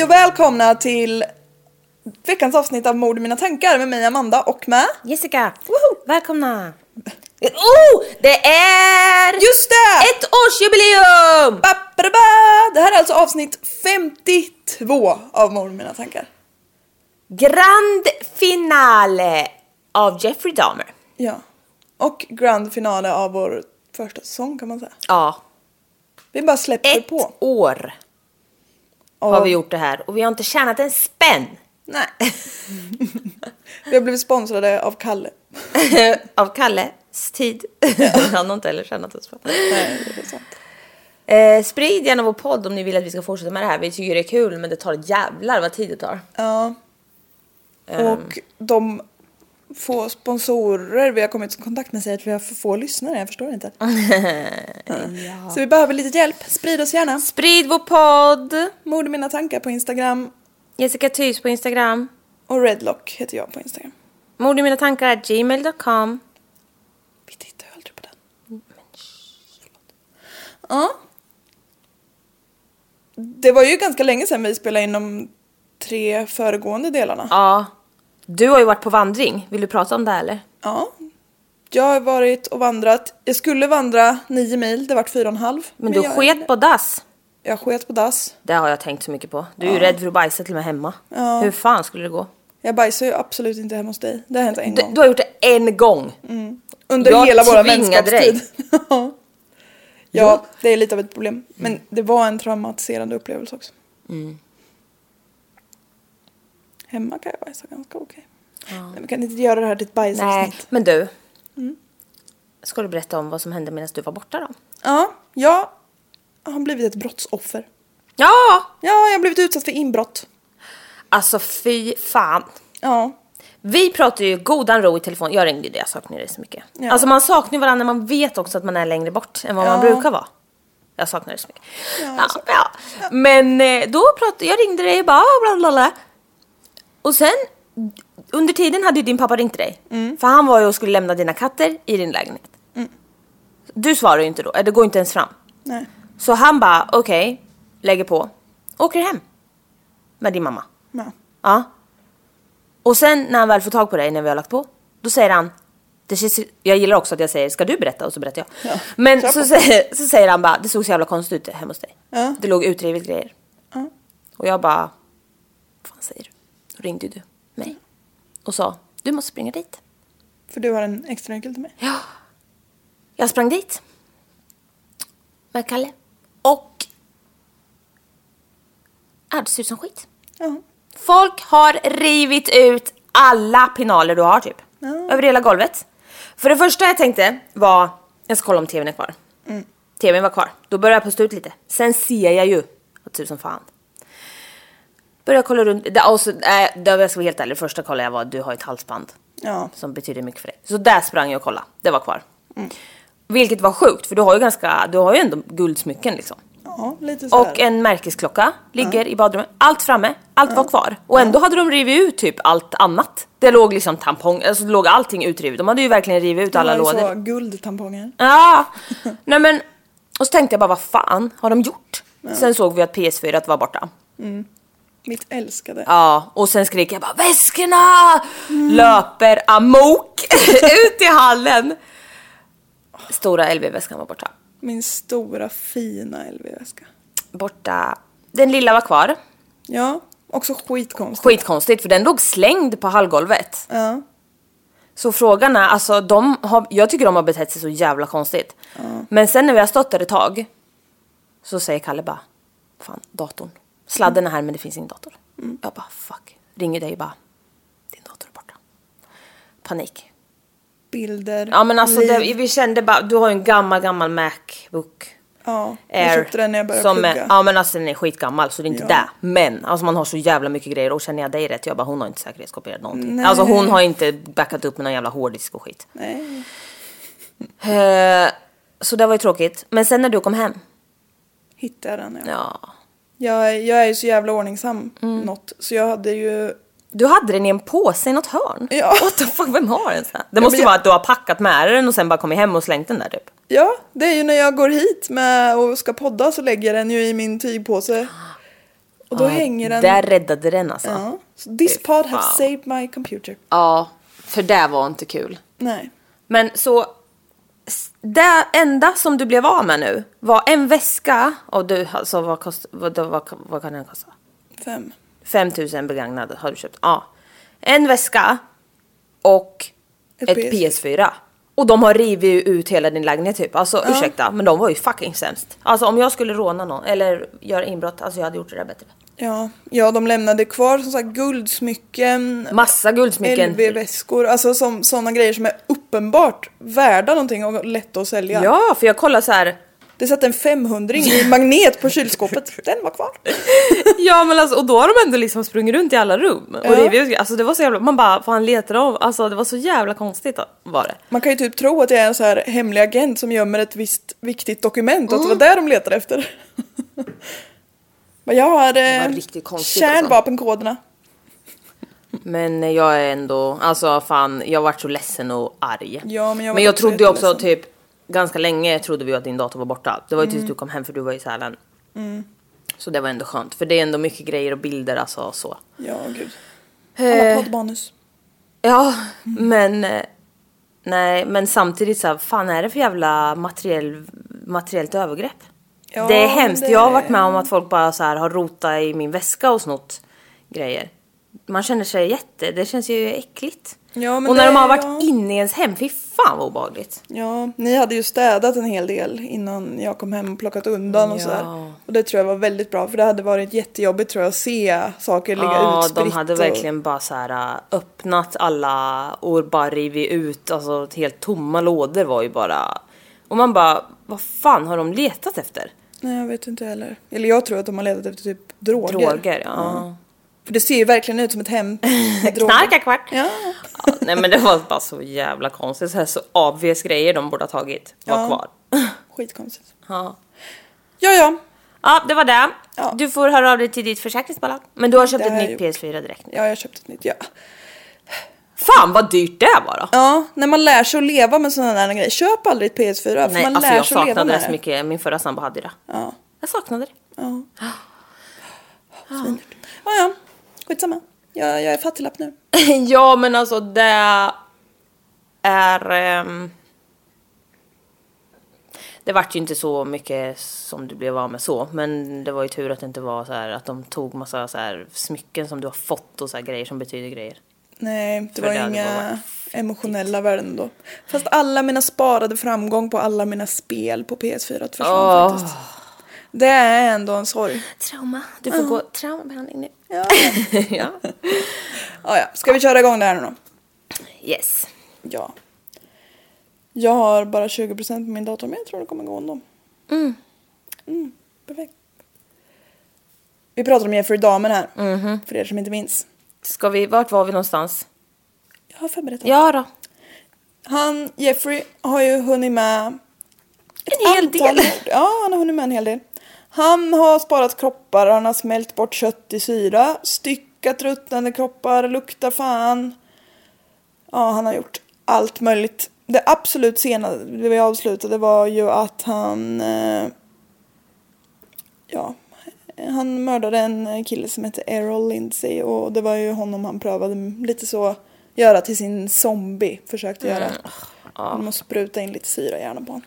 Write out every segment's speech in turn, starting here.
Hej och välkomna till veckans avsnitt av Mord i mina tankar med mig Amanda och med Jessica, Woho! välkomna! Oh, det är Just det! ett årsjubileum! Ba, ba, ba. Det här är alltså avsnitt 52 av Mord i mina tankar. Grand finale av Jeffrey Dahmer. Ja. Och grand finale av vår första säsong kan man säga. Ja, Vi bara släpper ett på. år Och- har vi gjort det här och vi har inte tjänat en spänn Nej. vi har blivit sponsrade av Kalle. av Kalles tid. Han har inte heller tjänat en spänn. Nej, det är sant. Eh, sprid gärna vår podd om ni vill att vi ska fortsätta med det här. Vi tycker det är kul men det tar jävlar vad tid det tar. Ja. Och de få sponsorer vi har kommit i kontakt med säger att vi har för få lyssnare, jag förstår inte. Ja. Så vi behöver lite hjälp, sprid oss gärna. Sprid vår podd! Mord mina tankar på Instagram Jessica Tys på Instagram. och Redlock heter jag på Instagram. Mord i mina tankar gmail.com. Vi tittar ju aldrig på den. Ja. Det var ju ganska länge sedan vi spelade in de tre föregående delarna. Ja. Du har ju varit på vandring. Vill du prata om det här, eller? Ja. Jag har varit och vandrat. Jag skulle vandra nio mil, det vart fyra och en halv. Men du jag, sket på dass. Jag sket på dass. Det har jag tänkt så mycket på. Du är ju rädd för att bajsa till och med hemma. Ja. Hur fan skulle det gå? Jag bajsar ju absolut inte hemma hos dig. Det har hänt en Du, gång. du har gjort det en gång. Under jag hela vår vänskapstid. ja, det är lite av ett problem. Men det var en traumatiserande upplevelse också. Hemma kan jag bajsa ganska okej. Nej, men kan inte göra det här till ett Nej, bajsavsnitt. men du. Ska du berätta om vad som hände medan du var borta då? Ja, jag har blivit ett brottsoffer. Ja! Ja, jag har blivit utsatt för inbrott. Alltså fy fan. Ja, Vi pratar ju godan ro i telefon. Jag ringde ju dig, jag saknar dig så mycket. Ja. Alltså man saknar ju varandra, man vet också att man är längre bort än vad man Ja. brukar vara. Jag saknar dig så mycket. Ja, saknar- ja. Men eh, då pratade jag ringde dig och bara bla bla bla. Och sen under tiden hade ju din pappa ringt dig. Mm. För han var ju och skulle lämna dina katter i din lägenhet. Du svarar ju inte då, det går inte ens fram. nej. Så han bara okej, lägger på, åker hem. Med din mamma. Ja. Ja. Och sen när han väl får tag på dig när vi har lagt på, då säger han det känns, jag gillar också att jag säger ska du berätta och så berättar jag. Ja, Men så, säger- så säger han bara det såg så jävla konstigt ut hemma hos dig. Ja. Det låg utrivet grejer. Ja. Och jag bara, vad fan säger du? Ringde du mig och sa du måste springa dit. För du har en extra nyckel till mig. Jag sprang dit. Med Kalle. Och... Ja, det ser ut som skit. Ja. Folk har rivit ut alla pinaler du har typ. Över hela golvet. För det första jag tänkte var, jag ska kolla om tvn är kvar. TVn var kvar. Då började jag pusta ut lite. Sen ser jag ju, att tusen fan. Började kolla runt. Det, och så, äh, det, jag ska vara helt ärlig, första kollade jag var du har ett halsband. Ja. Som betyder mycket för dig. Så där sprang jag och kollade. Det var kvar. Vilket var sjukt för du har ju ganska, du har ju ändå guldsmycken liksom. Ja, lite så. Och en märkesklocka ligger i badrummet. Allt framme, allt var kvar. Och ändå hade de rivit ut typ allt annat. Det låg liksom tampong, alltså det låg allting utrivet. De hade ju verkligen rivit ut alla lådor. så guldtamponger. Ja, nej men. Och så tänkte jag bara vad fan har de gjort? Sen såg vi att PS4 var borta. Mitt älskade. Ja, och sen skrek jag bara väskorna! Löper amok ut i hallen. Stora LV-väskan var borta. Min stora fina LV-väska. Borta. Den lilla var kvar. Ja, också skitkonstigt. Skitkonstigt för den låg slängd på hallgolvet. Ja. Så frågan är, alltså de har, jag tycker de har betett sig så jävla konstigt. Men sen när vi har stått där ett tag så säger Kalle bara, fan datorn. Sladden är här men det finns ingen dator. Jag bara fuck. Ringer dig och bara, din dator är borta. Panik. Bilder. Ja men alltså det, vi kände bara, du har ju en gammal gammal Macbook. Ja, jag köpte den när jag började som plugga. Ja men alltså den är skitgammal så det är inte Ja. det. Men alltså man har så jävla mycket grejer och känner jag dig rätt, jag bara hon har inte säkerhetskopierat någonting. Alltså hon har inte backat upp med någon jävla hårddisk och skit. Nej. Eh, så det var ju tråkigt. Men sen när du kom hem, Hittade jag den ja. ja. Jag, jag är ju så jävla ordningsam Mm. något. Så jag hade ju... Du hade den i en påse i något hörn. Ja. What the fuck, vem har en sån här? Det måste ju jag- vara att du har packat med den och sen bara kommit hem och slängt den där typ. Ja, det är ju när jag går hit med och ska podda så lägger jag den ju i min tygpåse. Och då hänger den... Där räddade den alltså. Ja. So this pod has saved my computer. Ja, för det var inte kul. Nej. Men så, det enda som du blev av med nu var en väska och du, alltså vad, kost, vad, vad, vad kan den kosta? Fem. 5000 begagnade har du köpt. Ja. En väska och Ett ett, PS4. PS4. Och de har rivit ut hela din lägenhet typ. Alltså ursäkta, men de var ju fucking sämst. Alltså om jag skulle råna någon eller göra inbrott, alltså jag hade gjort det där bättre. Ja, ja, de lämnade kvar som sagt guldsmycken, Massa guldsmycken. LV-väskor, alltså som, sådana grejer som är uppenbart värda någonting och lätta att sälja. Ja, för jag kollar så här. Det satt en 500 i magnet på kylskåpet, den var kvar. Ja men alltså och då har de ändå liksom sprungit runt i alla rum och Ja. rivit ut Alltså det var så jävla, man bara fan letar av, alltså det var så jävla konstigt var det. Man kan ju typ tro att jag är en så här hemlig agent som gömmer ett visst viktigt dokument och att det var Mm. det de letade efter. Men jag har eh, konstigt alltså. kärnvapenkoderna. Men jag är ändå, alltså fan jag vart så ledsen och arg. Ja, men jag men jag trodde ju också jätteledsen. typ, ganska länge trodde vi att din dator var borta. Det var ju Mm. tills du kom hem för du var i Sälen. Så det var ändå skönt, för det är ändå mycket grejer och bilder alltså så. Ja, gud. Eh. Alla poddmanus. Ja, men eh, nej, men samtidigt så här, fan är det för jävla materiell, materiellt övergrepp? Ja, det är hemskt. det- Jag har varit med om att folk bara så här har rotat i min väska och snott grejer. Man känner sig jätte, det känns ju äckligt. Ja, och när det- de har varit ja. inne i ens hem, fy fan vad obehagligt. Ja, ni hade ju städat en hel del innan jag kom hem och plockat undan och Ja. sådär. Och det tror jag var väldigt bra för det hade varit jättejobbigt tror jag att se saker ligga Ja, utspritt. de hade och- verkligen bara så här äh, öppnat alla och bara rivit ut, alltså helt tomma lådor var ju bara... Och man bara, vad fan har de letat efter? Nej, jag vet inte heller. Eller jag tror att de har letat efter typ droger. Droger, ja. För det ser ju verkligen ut som ett hem. Knarkarkvart! Ja. Ja, nej men det var bara så jävla konstigt, så, här, så obvious grejer de borde ha tagit var Ja. kvar. Skitkonstigt. Ja. Ja, ja. ja, det var det. Ja. Du får höra av dig till ditt försäkringsbolag. Men du har köpt Det ett nytt jag PS4 direkt. Ja, jag har köpt ett nytt. Ja. Fan vad dyrt det var då! ja, när man lär sig att leva med sådana där grejer. Köp aldrig ett PS4 för Nej, man alltså lär jag sig att leva saknade med det så mycket, min förra sambo hade det. Ja. Jag saknade det. Ja. Svindyrt. Ja, ja. Skitsamma. Jag, jag är fattiglapp nu. ja men alltså det är... ehm, det vart ju inte så mycket som du blev av med så, men det var ju tur att det inte var så här att de tog massa så här smycken som du har fått och så här grejer som betyder grejer. Nej, det För var det inga emotionella värden då. Fast alla mina sparade framgång på alla mina spel på PS4 försvann Åh. faktiskt. Det är ändå en sorg. Trauma. Du får gå traumabehandling nu. Ja. ja. ja, ja. Ska vi köra igång det här nu då? Yes. Ja. Jag har bara 20% på min dator men jag tror det kommer gå ändå. Mm. Mm, perfekt. Vi pratar om Jeffrey Dahmer här. För er som inte minns. Ska vi, vart var vi någonstans? Jag har förberett. Ja då. Han, Jeffrey, har ju hunnit med ett En hel antal del. mord. Ja, han har hunnit med en hel del. Han har sparat kroppar, han har smält bort kött i syra, styckat ruttnande kroppar, luktar fan. Ja, han har gjort allt möjligt. Det absolut senaste vi avslutade var ju att han... Eh, ja, han mördade en kille som hette Errol Lindsay och det var ju honom han prövade lite så göra till sin zombie. Försökte göra. Han måste spruta in lite syra i hjärnan på honom.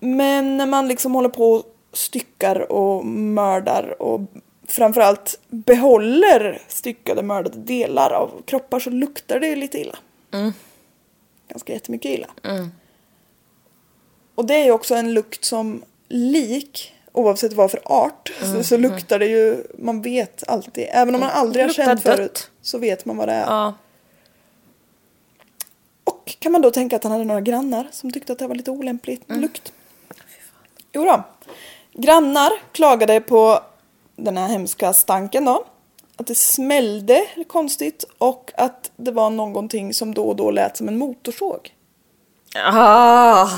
Men när man liksom håller på och styckar och mördar och framförallt behåller styckade mördade delar av kroppar så luktar det ju lite illa. Ganska jättemycket illa. Och det är ju också en lukt som lik, oavsett vad för art, så, så luktar det ju, man vet alltid. Även om man aldrig har känt dött. förut så vet man vad det är. Ja. Och kan man då tänka att han hade några grannar som tyckte att det var lite olämplig lukt? Jo då. Grannar klagade på den här hemska stanken då. Att det smällde konstigt och att det var någonting som då och då lät som en motorsåg. Ah.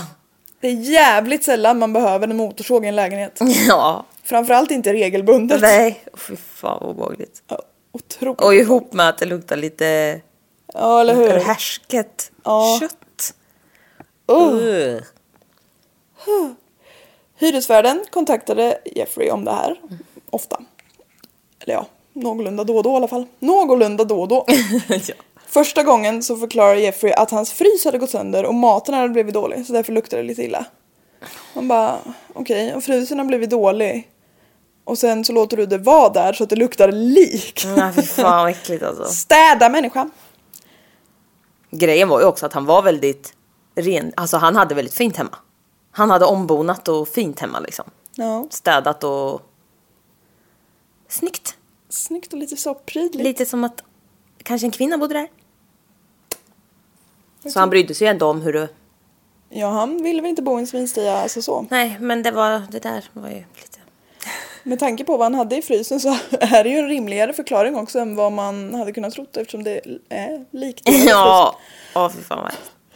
Det är jävligt sällan man behöver en motorsåg i en lägenhet. Ja. Framförallt inte regelbundet. Nej. Oh, fy fan vad obehagligt. Ja, otroligt. Och ihop med att det luktar lite Ja, eller hur? härsket Ja. kött. Oh. Ugh. Hyresvärden kontaktade Jeffrey om det här. Ofta. Eller ja, någorlunda då och då i alla fall. Någorlunda då och då. ja. Första gången så förklarar Jeffrey att hans frys hade gått sönder och maten hade blivit dålig så därför luktade det lite illa. Man bara, okej, och frysen har blivit dålig. Och sen så låter du det vara där så att det luktar lik. Nej fy fan vad äckligt alltså. Städa människa. Grejen var ju också att han var väldigt ren, alltså han hade väldigt fint hemma. Han hade ombonat och fint hemma liksom. Ja, Städat och snyggt. snyggt och lite så prydligt. Lite som att kanske en kvinna bodde där. Så han brydde sig ändå om hur det... Ja, han ville väl inte bo i en svinstia, alltså så. Nej, men det var det där var ju lite... Med tanke på vad han hade i frysen så är det ju en rimligare förklaring också än vad man hade kunnat trott eftersom det är likt. frysen. Ja, åh fy fan vad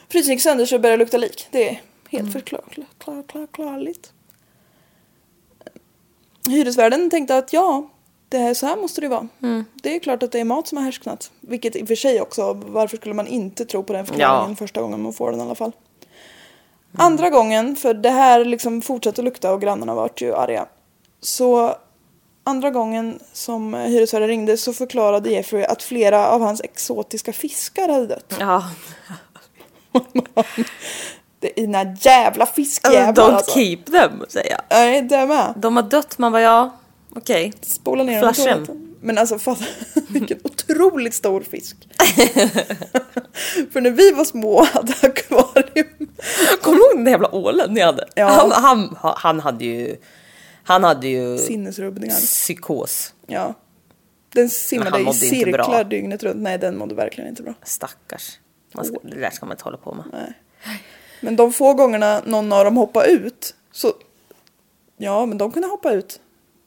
Frysen gick sönder så började det lukta lik. Det är helt förklarligt. Klar, klar, klarligt. Hyresvärden tänkte att ja, det här, så här måste det vara. Det är klart att det är mat som har härsknat. Vilket i och för sig också, varför skulle man inte tro på den förklaringen Ja. första gången man får den i alla fall. Andra gången, för det här liksom fortsatte att lukta och grannarna vart ju arga. Så andra gången som hyresvärden ringde så förklarade Jeffrey att flera av hans exotiska fiskar hade dött. Ja. Dina jävla fiskjävlar Don't alltså. keep them, säger jag. Nej, det med. De har dött, man bara ja, okej. Spola ner i toaletten. Men alltså fatta vilken otroligt stor fisk. För när vi var små hade akvarium. Kommer du ihåg den där jävla ålen ni hade? Ja. Han, han, han hade ju... Han hade ju Sinnesrubbningar. psykos. Ja. Den simmade i cirklar dygnet runt. Nej, den mådde verkligen inte bra. Stackars. Man ska, det där ska man inte hålla på med. Nej. Men de få gångerna någon av dem hoppade ut så... Ja, men de kunde hoppa ut.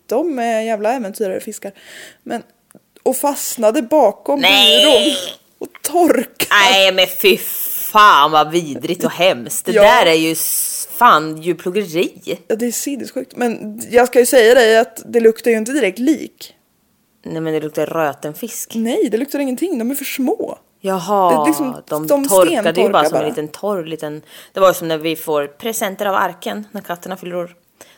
De är jävla äventyrare fiskar. Men... Och fastnade bakom Nej! byrån. Och torkade. Nej men fy fan vad vidrigt och hemskt. Det Ja. där är ju fan djurplågeri. Ja, det är sinnessjukt. Men jag ska ju säga dig att det luktar ju inte direkt lik. Nej men det luktar röten fisk. Nej, det luktar ingenting. De är för små. Jaha, Det liksom- de, de torkade ju bara som bara. en liten torr liten... Det var som när vi får presenter av arken när katterna fyller år.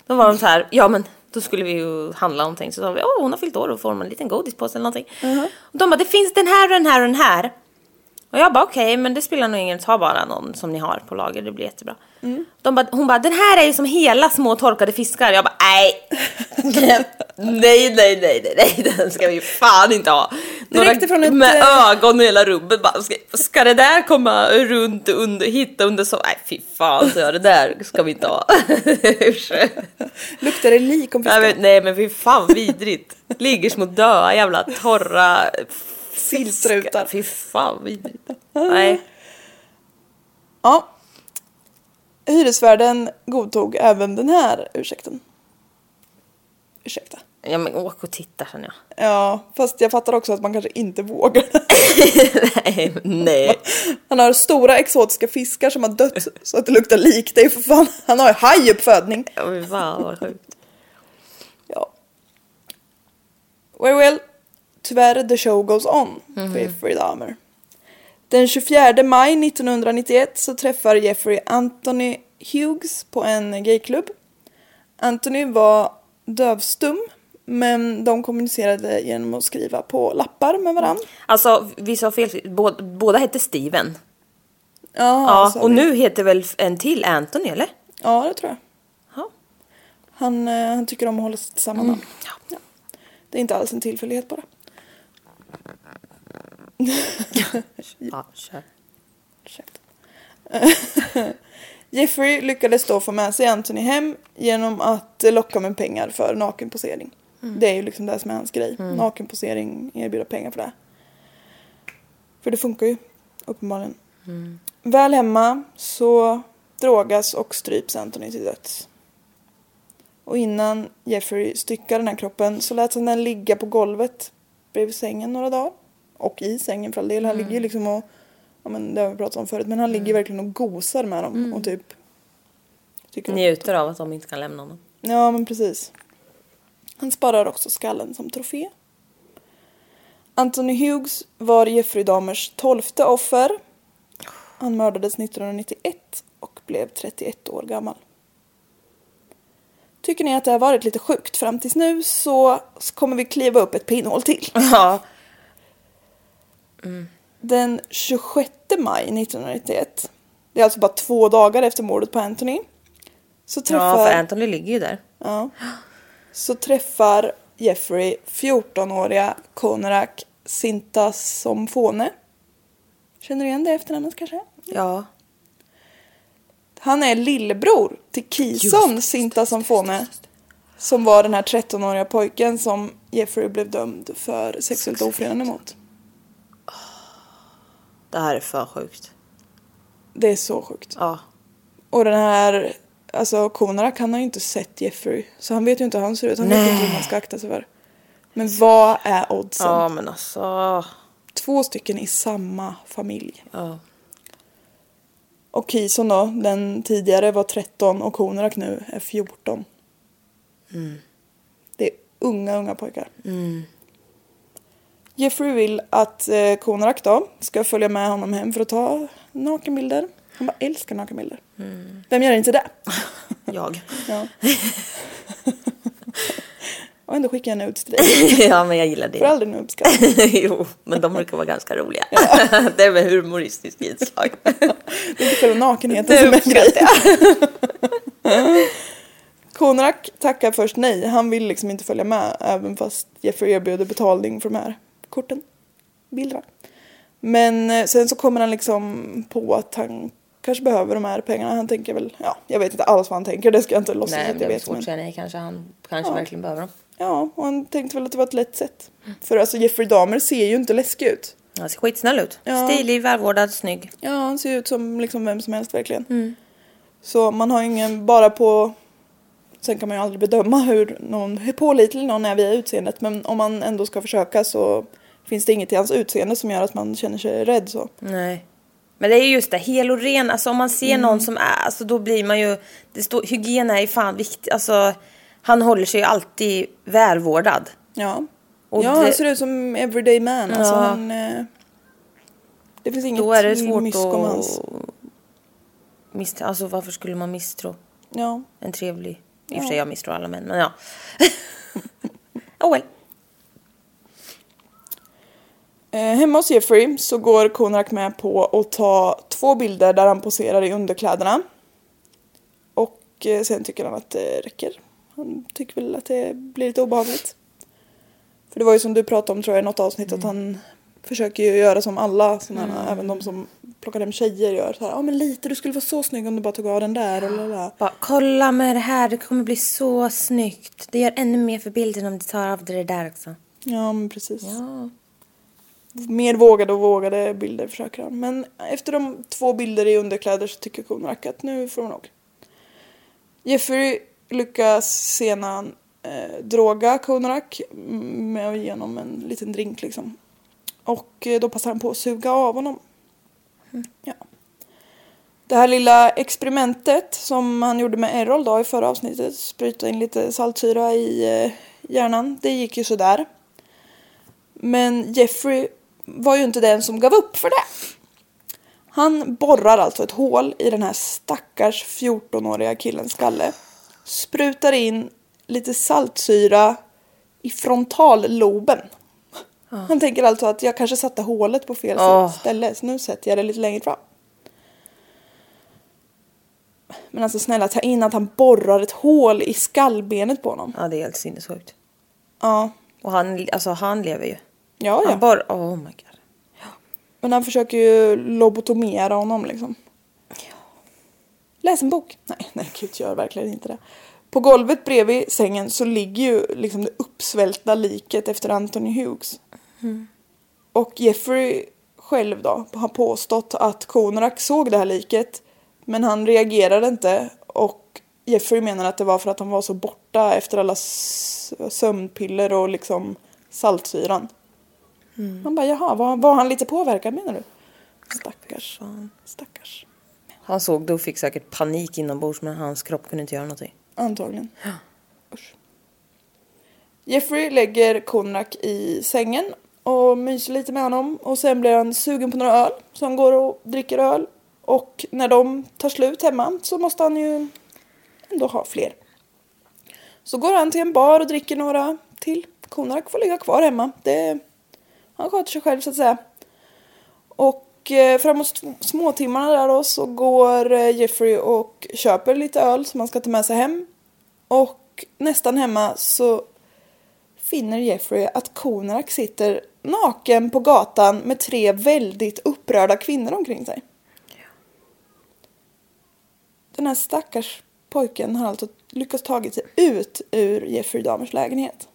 Då var de så här, ja men då skulle vi ju handla någonting så sa vi, åh hon har fyllt år och får man en liten godispåse eller någonting. Och de bara, det finns den här och den här och den här. Och jag bara okej, men det spelar nog ingen roll, ta bara någon som ni har på lager, det blir jättebra. De bara, hon bara, den här är ju som hela små torkade fiskar. Jag bara, nej. nej, nej, nej, nej, nej, den ska vi fan inte ha. Räckte från ett, Med eh, ögon i hela rummet bara, ska, ska det där komma runt under, hitta under så? Nej fy fan, så det där ska vi inte ha. Luktar det lik om Nej, men, nej men fy fan vidrigt. Ligger små döda jävla torra Sillstrutar. Fy fan vidrigt. Nej. Ja. Hyresvärden godtog även den här ursäkten. Ursäkta. Ja men åk och titta känner jag. Ja, fast jag fattar också att man kanske inte vågar. nej, nej. Han har stora exotiska fiskar som har dött så att det luktar lik. Det är för fan, han har ju hajuppfödning. Ja, fy fan vad sjukt. Ja. Well, well. Tyvärr, the show goes on för Jeffrey Dahmer. Den 24 maj 1991 så träffar Jeffrey Anthony Hughes på en gayklubb. Anthony var dövstum men de kommunicerade genom att skriva på lappar med varandra. Alltså vi sa fel, båda, båda hette Steven. Ja, Ja, och vi. nu heter väl en till Anthony eller? Ja, det tror jag. Ja. Han, eh, han tycker om att hålla sig till samma namn. Ja. Det är inte alls en tillfällighet bara. Ja, kör. Jeffrey lyckades då få med sig Anthony hem genom att locka med pengar för nakenposering. Det är ju liksom det som är hans grej. Nakenposering, erbjuda pengar för det. För det funkar ju uppenbarligen. Väl hemma så drogas och stryps Anthony till döds. Och innan Jeffrey styckade den här kroppen så lät han den ligga på golvet bredvid sängen några dagar. Och i sängen för all del. Han ligger ju liksom och, ja men det har vi pratat om förut, men han ligger verkligen och gosar med dem och typ tycker Njuter av att de inte kan lämna honom. Ja men precis. Han sparar också skallen som trofé. Anthony Hughes var Jeffrey Dahmers tolfte offer. Han mördades 1991 och blev 31 år gammal. Tycker ni att det har varit lite sjukt fram tills nu så kommer vi kliva upp ett pinnhål till. Ja. Den 26 maj 1991, det är alltså bara två dagar efter mordet på Anthony, så Ja, träffar, för Anthony ligger ju där. ja, så träffar Jeffrey 14-åriga Konerak Sintasomfone. Känner du igen det efternamnet kanske? Ja. Han är lillebror till Kison Sintasomfone. Som var den här 13-åriga pojken som Jeffrey blev dömd för sexuellt ofredande mot. Det här är för sjukt. Det är så sjukt. Ja. Och den här, alltså Konarak han har ju inte sett Jeffrey. Så han vet ju inte hur han ser ut. Han vet Nej. inte hur man ska akta sig för. Men vad är oddsen? Ja men alltså. Två stycken i samma familj. Ja. Och Kison då, den tidigare var 13 och Konarak nu är 14. Det är unga, unga pojkar. Jeffrey vill att eh, Konarak då ska följa med honom hem för att ta nakenbilder. Han bara älskar nakenbilder. Vem gör inte det? Jag. Ja. och ändå skickar jag nudes till dig. ja men jag gillar Får det. aldrig nudes ska jo, men de brukar vara ganska roliga. det är med humoristiskt inslag. Det är inte själva nakenheten som är grejen. Konarak tackar först nej. Han vill liksom inte följa med även fast Jeffrey erbjuder betalning för de här korten. Bilderna. Men eh, sen så kommer han liksom på att han kanske behöver de här pengarna. Han tänker väl, ja, jag vet inte alls vad han tänker. Det ska jag inte låtsas Nej, att jag vet. svårt Men, nej. Kanske han kanske Ja. verkligen behöver dem. ja, och han tänkte väl att det var ett lätt sätt. För alltså Jeffrey Dahmer ser ju inte läskig ut. Han ser skitsnäll ut. Ja. Stilig, välvårdad, snygg. Ja, han ser ut som liksom vem som helst verkligen. Så man har ingen, bara på... Sen kan man ju aldrig bedöma hur, någon, hur pålitlig någon är via utseendet. Men om man ändå ska försöka så finns det inget i hans utseende som gör att man känner sig rädd så. Nej. Men det är just det, hel och ren. Alltså om man ser Mm. någon som är, alltså då blir man ju, det står, hygien är ju fan viktigt. Alltså han håller sig ju alltid välvårdad. Ja. Och ja, det- han ser ut som everyday man. Alltså Ja. han... Eh, det finns inget Då är det svårt hans. att misstro. Alltså varför skulle man misstro Ja. en trevlig, i och för sig jag misstror alla män, men ja. oh well. Eh, hemma hos Jeffrey så går Konak med på att ta två bilder där han poserar i underkläderna. Och eh, sen tycker han att det räcker. Han tycker väl att det blir lite obehagligt. För det var ju som du pratade om tror jag i något avsnitt att han försöker ju göra som alla sådana här, även de som plockar hem tjejer gör. Ja men lite, du skulle vara så snygg om du bara tog av den där. Lala. Bara, kolla med det här, det kommer bli så snyggt. Det gör ännu mer för bilden om du tar av dig det där också. Ja men precis. Ja. Mer vågade och vågade bilder försöker han. Men efter de två bilder i underkläder så tycker Konak att nu får man nog. Jeffrey lyckas sedan eh, droga Konak med att ge honom en liten drink liksom. Och eh, då passar han på att suga av honom. Ja. Det här lilla experimentet som han gjorde med Errol då i förra avsnittet, spruta in lite saltsyra i eh, hjärnan, det gick ju sådär. Men Jeffrey var ju inte den som gav upp för det. Han borrar alltså ett hål i den här stackars 14-åriga killens skalle. Sprutar in lite saltsyra i frontalloben. Han tänker alltså att jag kanske satte hålet på fel Åh. ställe så nu sätter jag det lite längre fram. Men alltså snälla ta in att han borrar ett hål i skallbenet på honom. ja, det är helt sinnessjukt. Ja, Och han, alltså, han lever ju. Ja, ja. Han bara, oh my god. Men han försöker ju lobotomera honom liksom. Läs en bok. Nej, nej gud gör verkligen inte det. På golvet bredvid sängen så ligger ju liksom det uppsvälta liket efter Anthony Hughes. Och Jeffrey själv då har påstått att Konorak såg det här liket men han reagerade inte och Jeffrey menar att det var för att han var så borta efter alla sömnpiller och liksom saltsyran. Man bara jaha, var, var han lite påverkad menar du? Stackars. Stackars. Han såg det och fick säkert panik inombords men hans kropp kunde inte göra någonting. Antagligen. Usch. Jeffrey lägger Konrak i sängen och myser lite med honom och sen blir han sugen på några öl så han går och dricker öl och när de tar slut hemma så måste han ju ändå ha fler. Så går han till en bar och dricker några till. Konrak får ligga kvar hemma. Det, han sköter sig själv så att säga. Och eh, framåt sm- småtimmarna där då så går eh, Jeffrey och köper lite öl som han ska ta med sig hem. Och nästan hemma så finner Jeffrey att Konak sitter naken på gatan med tre väldigt upprörda kvinnor omkring sig. Den här stackars pojken har alltså lyckats tagit sig ut ur Jeffrey Dahmers lägenhet.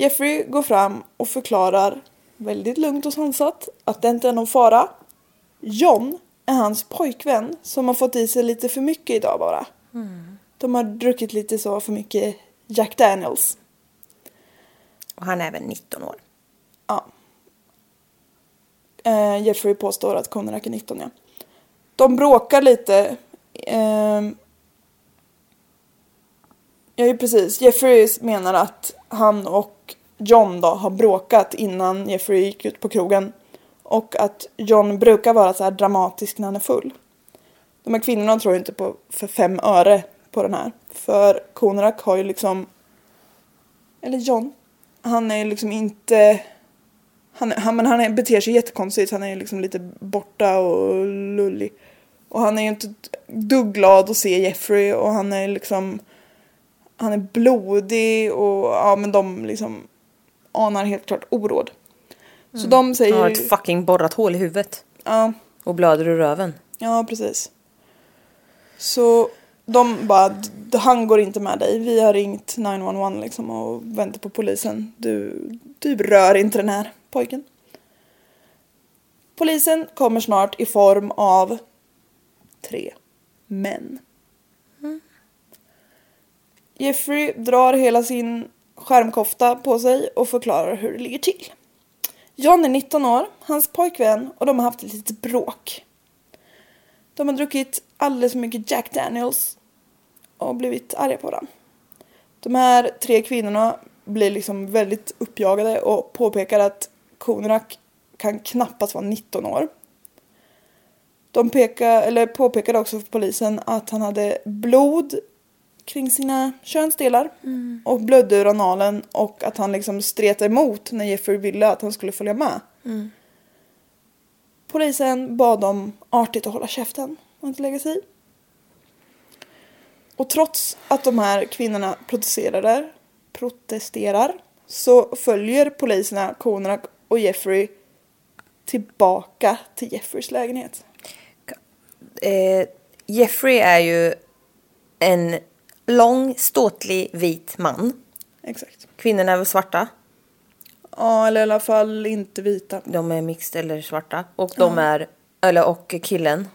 Jeffrey går fram och förklarar väldigt lugnt och sansat att det inte är någon fara. John är hans pojkvän som har fått i sig lite för mycket idag bara. De har druckit lite så för mycket Jack Daniels. Och han är även 19 år. Ja. Eh, Jeffrey påstår att Konorak är 19 ja. De bråkar lite. ehm, ja, ju precis. Jeffrey menar att han och John då har bråkat innan Jeffrey gick ut på krogen. Och att John brukar vara så här dramatisk när han är full. De här kvinnorna tror inte på för fem öre på den här. För Konrak har ju liksom... Eller John. Han är ju liksom inte... Han, han, men han är, beter sig jättekonstigt. Han är ju liksom lite borta och lullig. Och han är ju inte ett dugg glad att se Jeffrey och han är liksom... Han är blodig och ja men de liksom anar helt klart oråd. Så de säger Han har ett fucking borrat hål i huvudet. Ja, Och blöder ur röven. ja, precis. Så de bara, "D- han går inte med dig. Vi har ringt 911 liksom och väntar på polisen. Du, du rör inte den här pojken. Polisen kommer snart i form av tre män. Jeffrey drar hela sin skärmkofta på sig och förklarar hur det ligger till. John är 19 år, hans pojkvän och de har haft ett litet bråk. De har druckit alldeles för mycket Jack Daniels och blivit arga på varandra. De här tre kvinnorna blir liksom väldigt uppjagade och påpekar att Konrak kan knappast vara 19 år. De pekar, eller påpekade också för polisen att han hade blod kring sina könsdelar och blödde ur analen och att han liksom stretade emot när Jeffrey ville att han skulle följa med. Polisen bad dem artigt att hålla käften och inte lägga sig i. Och trots att de här kvinnorna protesterar, protesterar så följer poliserna Konak och Jeffrey tillbaka till Jeffreys lägenhet. Eh, Jeffrey är ju en lång, ståtlig, vit man. Exakt. Kvinnorna är väl svarta? Ja, eller i alla fall inte vita. De är mixed eller svarta. Och de är, eller och killen.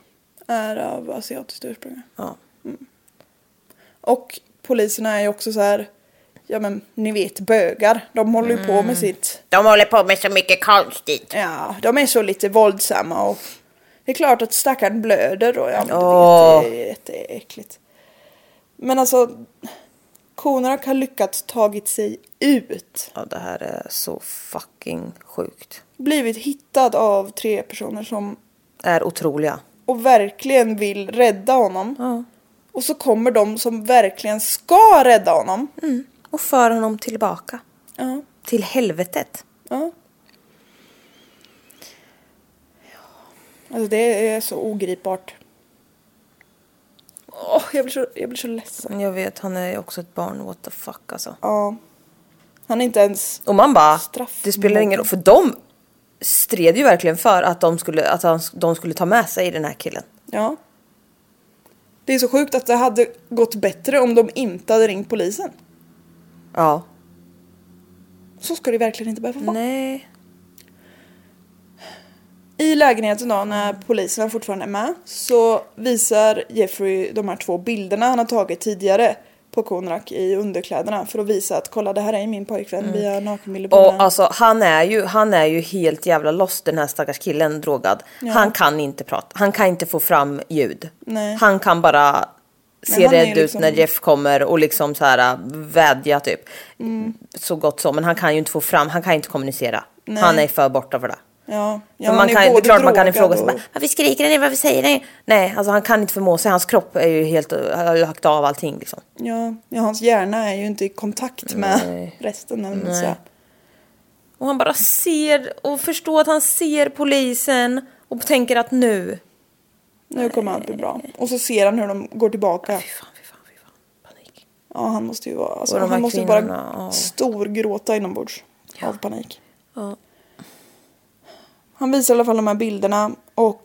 Är av asiatiskt ursprung. Ja. Och poliserna är ju också så här, ja men ni vet bögar. De håller ju på med sitt, De håller på med så mycket konstigt. ja de är så lite våldsamma och det är klart att stackaren blöder och ja men vet det är jätteäckligt. Men alltså, Konak har lyckats tagit sig ut. Ja, det här är så fucking sjukt. Blivit hittad av tre personer som Är otroliga. och verkligen vill rädda honom. Ja. Och så kommer de som verkligen ska rädda honom. Och för honom tillbaka. Ja, Till helvetet. ja. Alltså det är så ogripbart. Åh, jag, blir så, jag blir så ledsen. Jag vet, han är också ett barn. What the fuck alltså. Ja. Han är inte ens... Och man bara, Straff- det spelar ingen roll. För de stred ju verkligen för att de skulle, att han, de skulle ta med sig den här killen. Ja. Det är så sjukt att det hade gått bättre om de inte hade ringt polisen. Ja. Så ska det verkligen inte behöva vara. Nej. I lägenheten då, när poliserna fortfarande är med, så visar Jeffrey de här två bilderna han har tagit tidigare på Konrak i underkläderna för att visa att kolla det här är min pojkvän, vi har nakenbilder Och alltså han är ju, han är ju helt jävla lost den här stackars killen drogad. Han kan inte prata, han kan inte få fram ljud. Nej. Han kan bara se rädd liksom- ut när Jeff kommer och liksom så här vädja typ. Mm. Så gott så, men han kan ju inte få fram, han kan inte kommunicera. Han är för borta för det. Ja, ja han man kan, det är klart man kan ifrågasätta, och- varför skriker ni, varför säger ni? Nej, alltså han kan inte förmå sig, hans kropp är ju helt, har lagt av allting liksom. Ja, ja, hans hjärna är ju inte i kontakt med Nej. resten. Eller Nej. Och han bara ser och förstår att han ser polisen och tänker att nu, Nu kommer allt bli bra. Och så ser han hur de går tillbaka. fy fan, fy fan, fy fan, panik. Ja, han måste ju vara, alltså, han måste ju bara kvinnorna, ja. storgråta inombords av panik. Ja. Han visar i alla fall de här bilderna och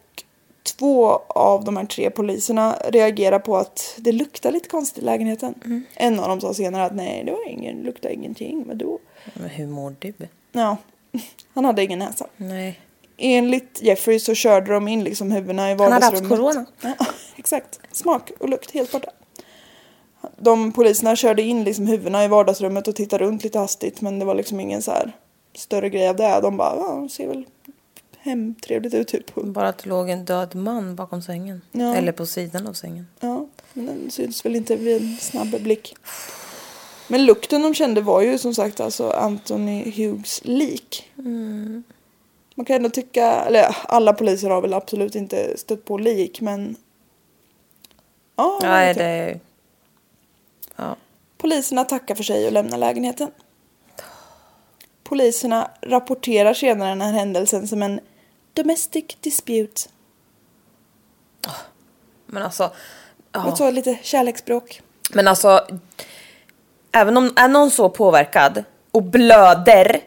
två av de här tre poliserna reagerar på att det luktar lite konstigt i lägenheten. Mm. En av dem sa senare att nej, det var ingen, luktar ingenting. Men då? Men hur mår du? Ja, han hade ingen näsa. Nej. Enligt Jeffrey så körde de in liksom huvudena i Han hade haft vardagsrummet. corona. Ja, exakt. Smak och lukt helt borta. De poliserna körde in liksom huvudena i vardagsrummet och tittade runt lite hastigt men det var liksom ingen så här större grej av det. De bara, ja, ser väl hemtrevligt ut typ. Bara att det låg en död man bakom sängen. Ja. Eller på sidan av sängen. Ja, men den syns väl inte vid en snabb blick. Men lukten de kände var ju som sagt alltså Anthony Hughes lik. Man kan ändå tycka, eller alla poliser har väl absolut inte stött på lik men... Ja, Nej, det är... Ja. Poliserna tackar för sig och lämnar lägenheten. Poliserna rapporterar senare den här händelsen som en domestic dispute. Men alltså... Ja. Och så lite kärleksspråk. Men alltså... Även om är någon så påverkad och blöder.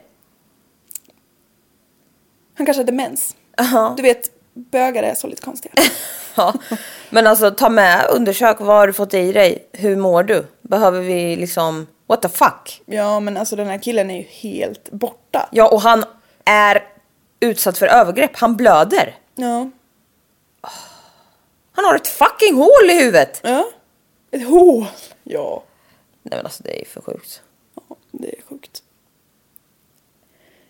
Han kanske hade mens. Ja. Du vet, bögar är så lite konstiga. Ja. Men alltså ta med, undersök vad har du fått i dig? Hur mår du? Behöver vi liksom... What the fuck? Ja, men alltså den här killen är ju helt borta. Ja, och han är utsatt för övergrepp. Han blöder. Ja. Han har ett fucking hål i huvudet. Ja. Ett hål. Ja. Nej men alltså det är för sjukt. ja, det är sjukt.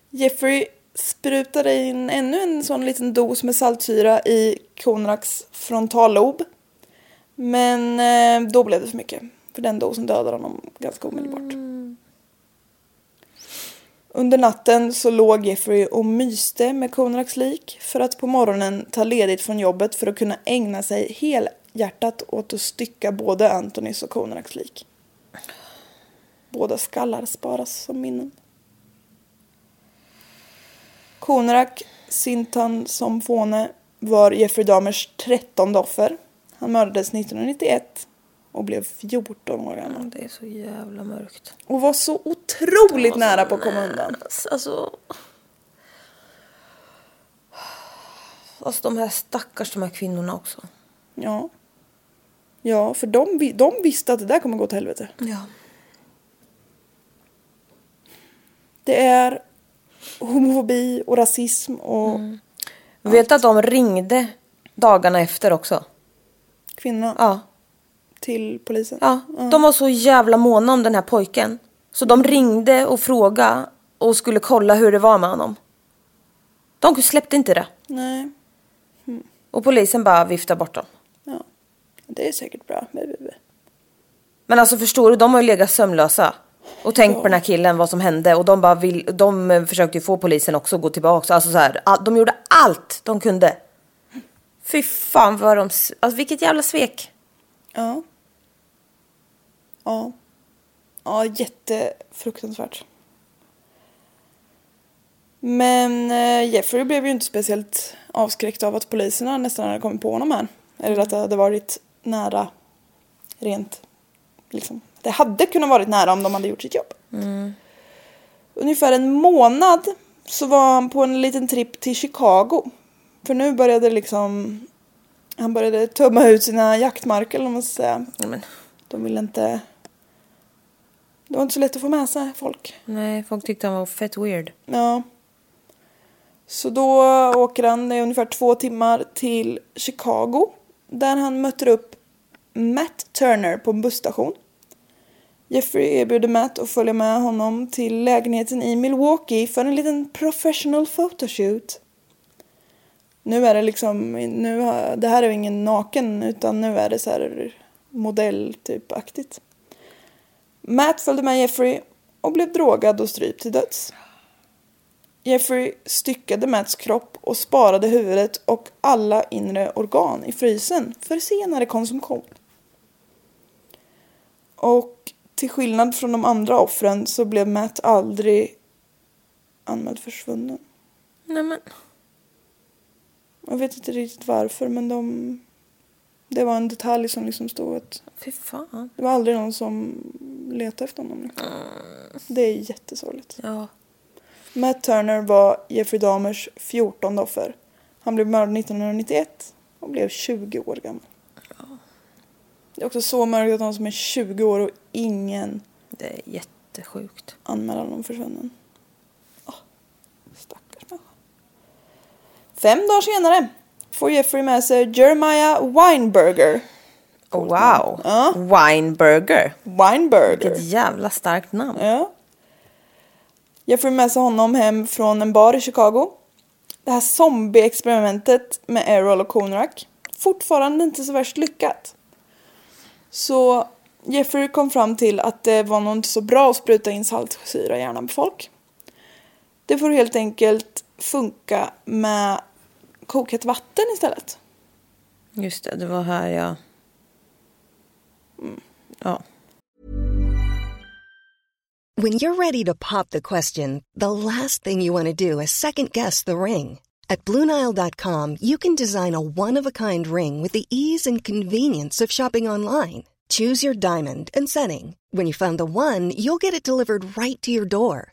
Jeffrey sprutade in ännu en sån liten dos med saltsyra i Konraks frontallob. Men eh, då blev det för mycket. För den dosen dödade honom ganska omedelbart. Under natten så låg Jeffrey och myste med Konraks lik för att på morgonen ta ledigt från jobbet för att kunna ägna sig helhjärtat åt att stycka både Antonys och Konraks lik. Båda skallar sparas som minnen. Konrak Sintan som Fåne var Jeffrey Dahmers trettonde offer. Han mördades 1991 och blev 14 år gammal. Det är så jävla mörkt. Och var så otroligt nära på att komma undan. Alltså... Alltså de här stackars de här kvinnorna också. Ja. Ja, för de, de visste att det där kommer gå till helvete. Ja. Det är homofobi och rasism och Vet du att de ringde dagarna efter också? kvinnorna Ja. Till polisen. Ja, de var så jävla måna om den här pojken. Så de ringde och frågade och skulle kolla hur det var med honom. De släppte inte det. Nej, Och polisen bara viftade bort dem. ja. Det är säkert bra. Men alltså förstår du, de har ju legat sömnlösa. Och tänkt på den här killen, vad som hände. Och de bara vill, de eh, försökte ju få polisen också att gå tillbaka. Alltså så här, de gjorde allt de kunde. Fy fan vad de, alltså vilket jävla svek. Ja. Ja. Ja, jättefruktansvärt. Men eh, Jeffrey blev ju inte speciellt avskräckt av att poliserna nästan hade kommit på honom här. Eller att det hade varit nära rent liksom. Det hade kunnat varit nära om de hade gjort sitt jobb. Ungefär en månad så var han på en liten tripp till Chicago. För nu började liksom han började tumma ut sina jaktmarker eller vad man ska säga. Men, De ville inte... Det var inte så lätt att få med sig folk. nej, folk tyckte han var fett weird. Ja. Så då åker han i ungefär två timmar till Chicago. Där han möter upp Matt Turner på en busstation. Jeffrey erbjuder Matt att följa med honom till lägenheten i Milwaukee för en liten professional photoshoot. Nu är det liksom, nu det här är ju ingen naken utan nu är det så här modell typ aktigt. Matt följde med Jeffrey och blev drogad och strypt till döds. Jeffrey styckade Matts kropp och sparade huvudet och alla inre organ i frysen för senare konsumtion. Och till skillnad från de andra offren så blev Matt aldrig anmäld försvunnen. Nej men, Jag vet inte riktigt varför men de... Det var en detalj som liksom stod att fy fan. det var aldrig någon som letade efter honom. Liksom. Det är jättesorgligt. Ja. Matt Turner var Jeffrey Dahmers 14 offer. Han blev mördad 1991 och blev 20 år gammal. Det är också så mörkt att någon som är 20 år och ingen Det är jättesjukt. anmäler honom försvunnen. Åh, stackars människa. Fem dagar senare får Jeffrey med sig Jeremiah Weinberger. Oh, wow. Ja. Wineburger. Weinberger. Vilket jävla starkt namn. Ja. Jeffrey med sig honom hem från en bar i Chicago. Det här zombie-experimentet med Errol och Konrak. Fortfarande inte så värst lyckat. Så Jeffrey kom fram till att det var nog inte så bra att spruta in saltsyra i hjärnan på folk. Det får helt enkelt funka med kokhett vatten istället. Just det, det var här jag... Ja. When you're ready to pop the question, the last thing you want to do is second guess the ring. At Bluenile.com, you can design a one of a kind ring with the ease and convenience of shopping online. Choose your diamond and setting. When you find the one, you'll get it delivered right to your door.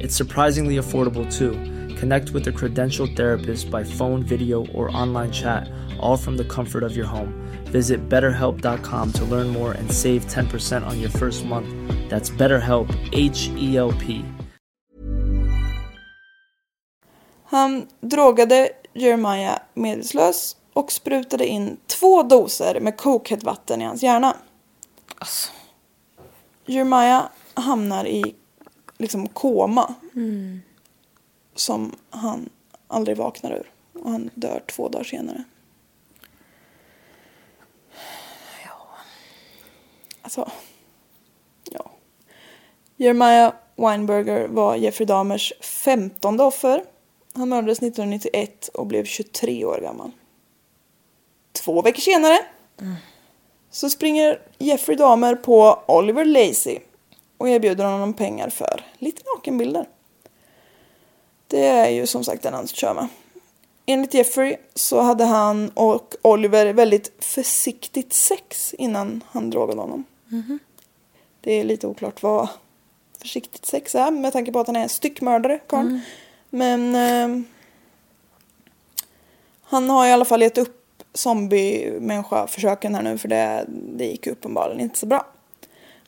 It's surprisingly affordable too. Connect with a credentialed therapist by phone, video, or online chat, all from the comfort of your home. Visit betterhelp.com to learn more and save 10% on your first month. That's BetterHelp, H E L P. Han drogade Jeremiah medvetslös och sprutade in två doser med kokhett vatten i hans hjärna. Alltså. Jeremiah hamnar i liksom koma. Som han aldrig vaknar ur. Och han dör två dagar senare. Ja. Alltså. Jeremiah Weinberger var Jeffrey Dahmers femtonde offer. Han mördades 1991 och blev 23 år gammal. Två veckor senare så springer Jeffrey Dahmer på Oliver Lacey och erbjuder honom pengar för lite nakenbilder. Det är ju som sagt den han kör med. Enligt Jeffrey så hade han och Oliver väldigt försiktigt sex innan han drogade honom. Det är lite oklart vad försiktigt sex är med tanke på att han är styckmördare, karln. Men eh, han har i alla fall gett upp zombie-människa-försöken här nu för det, det gick uppenbarligen inte så bra.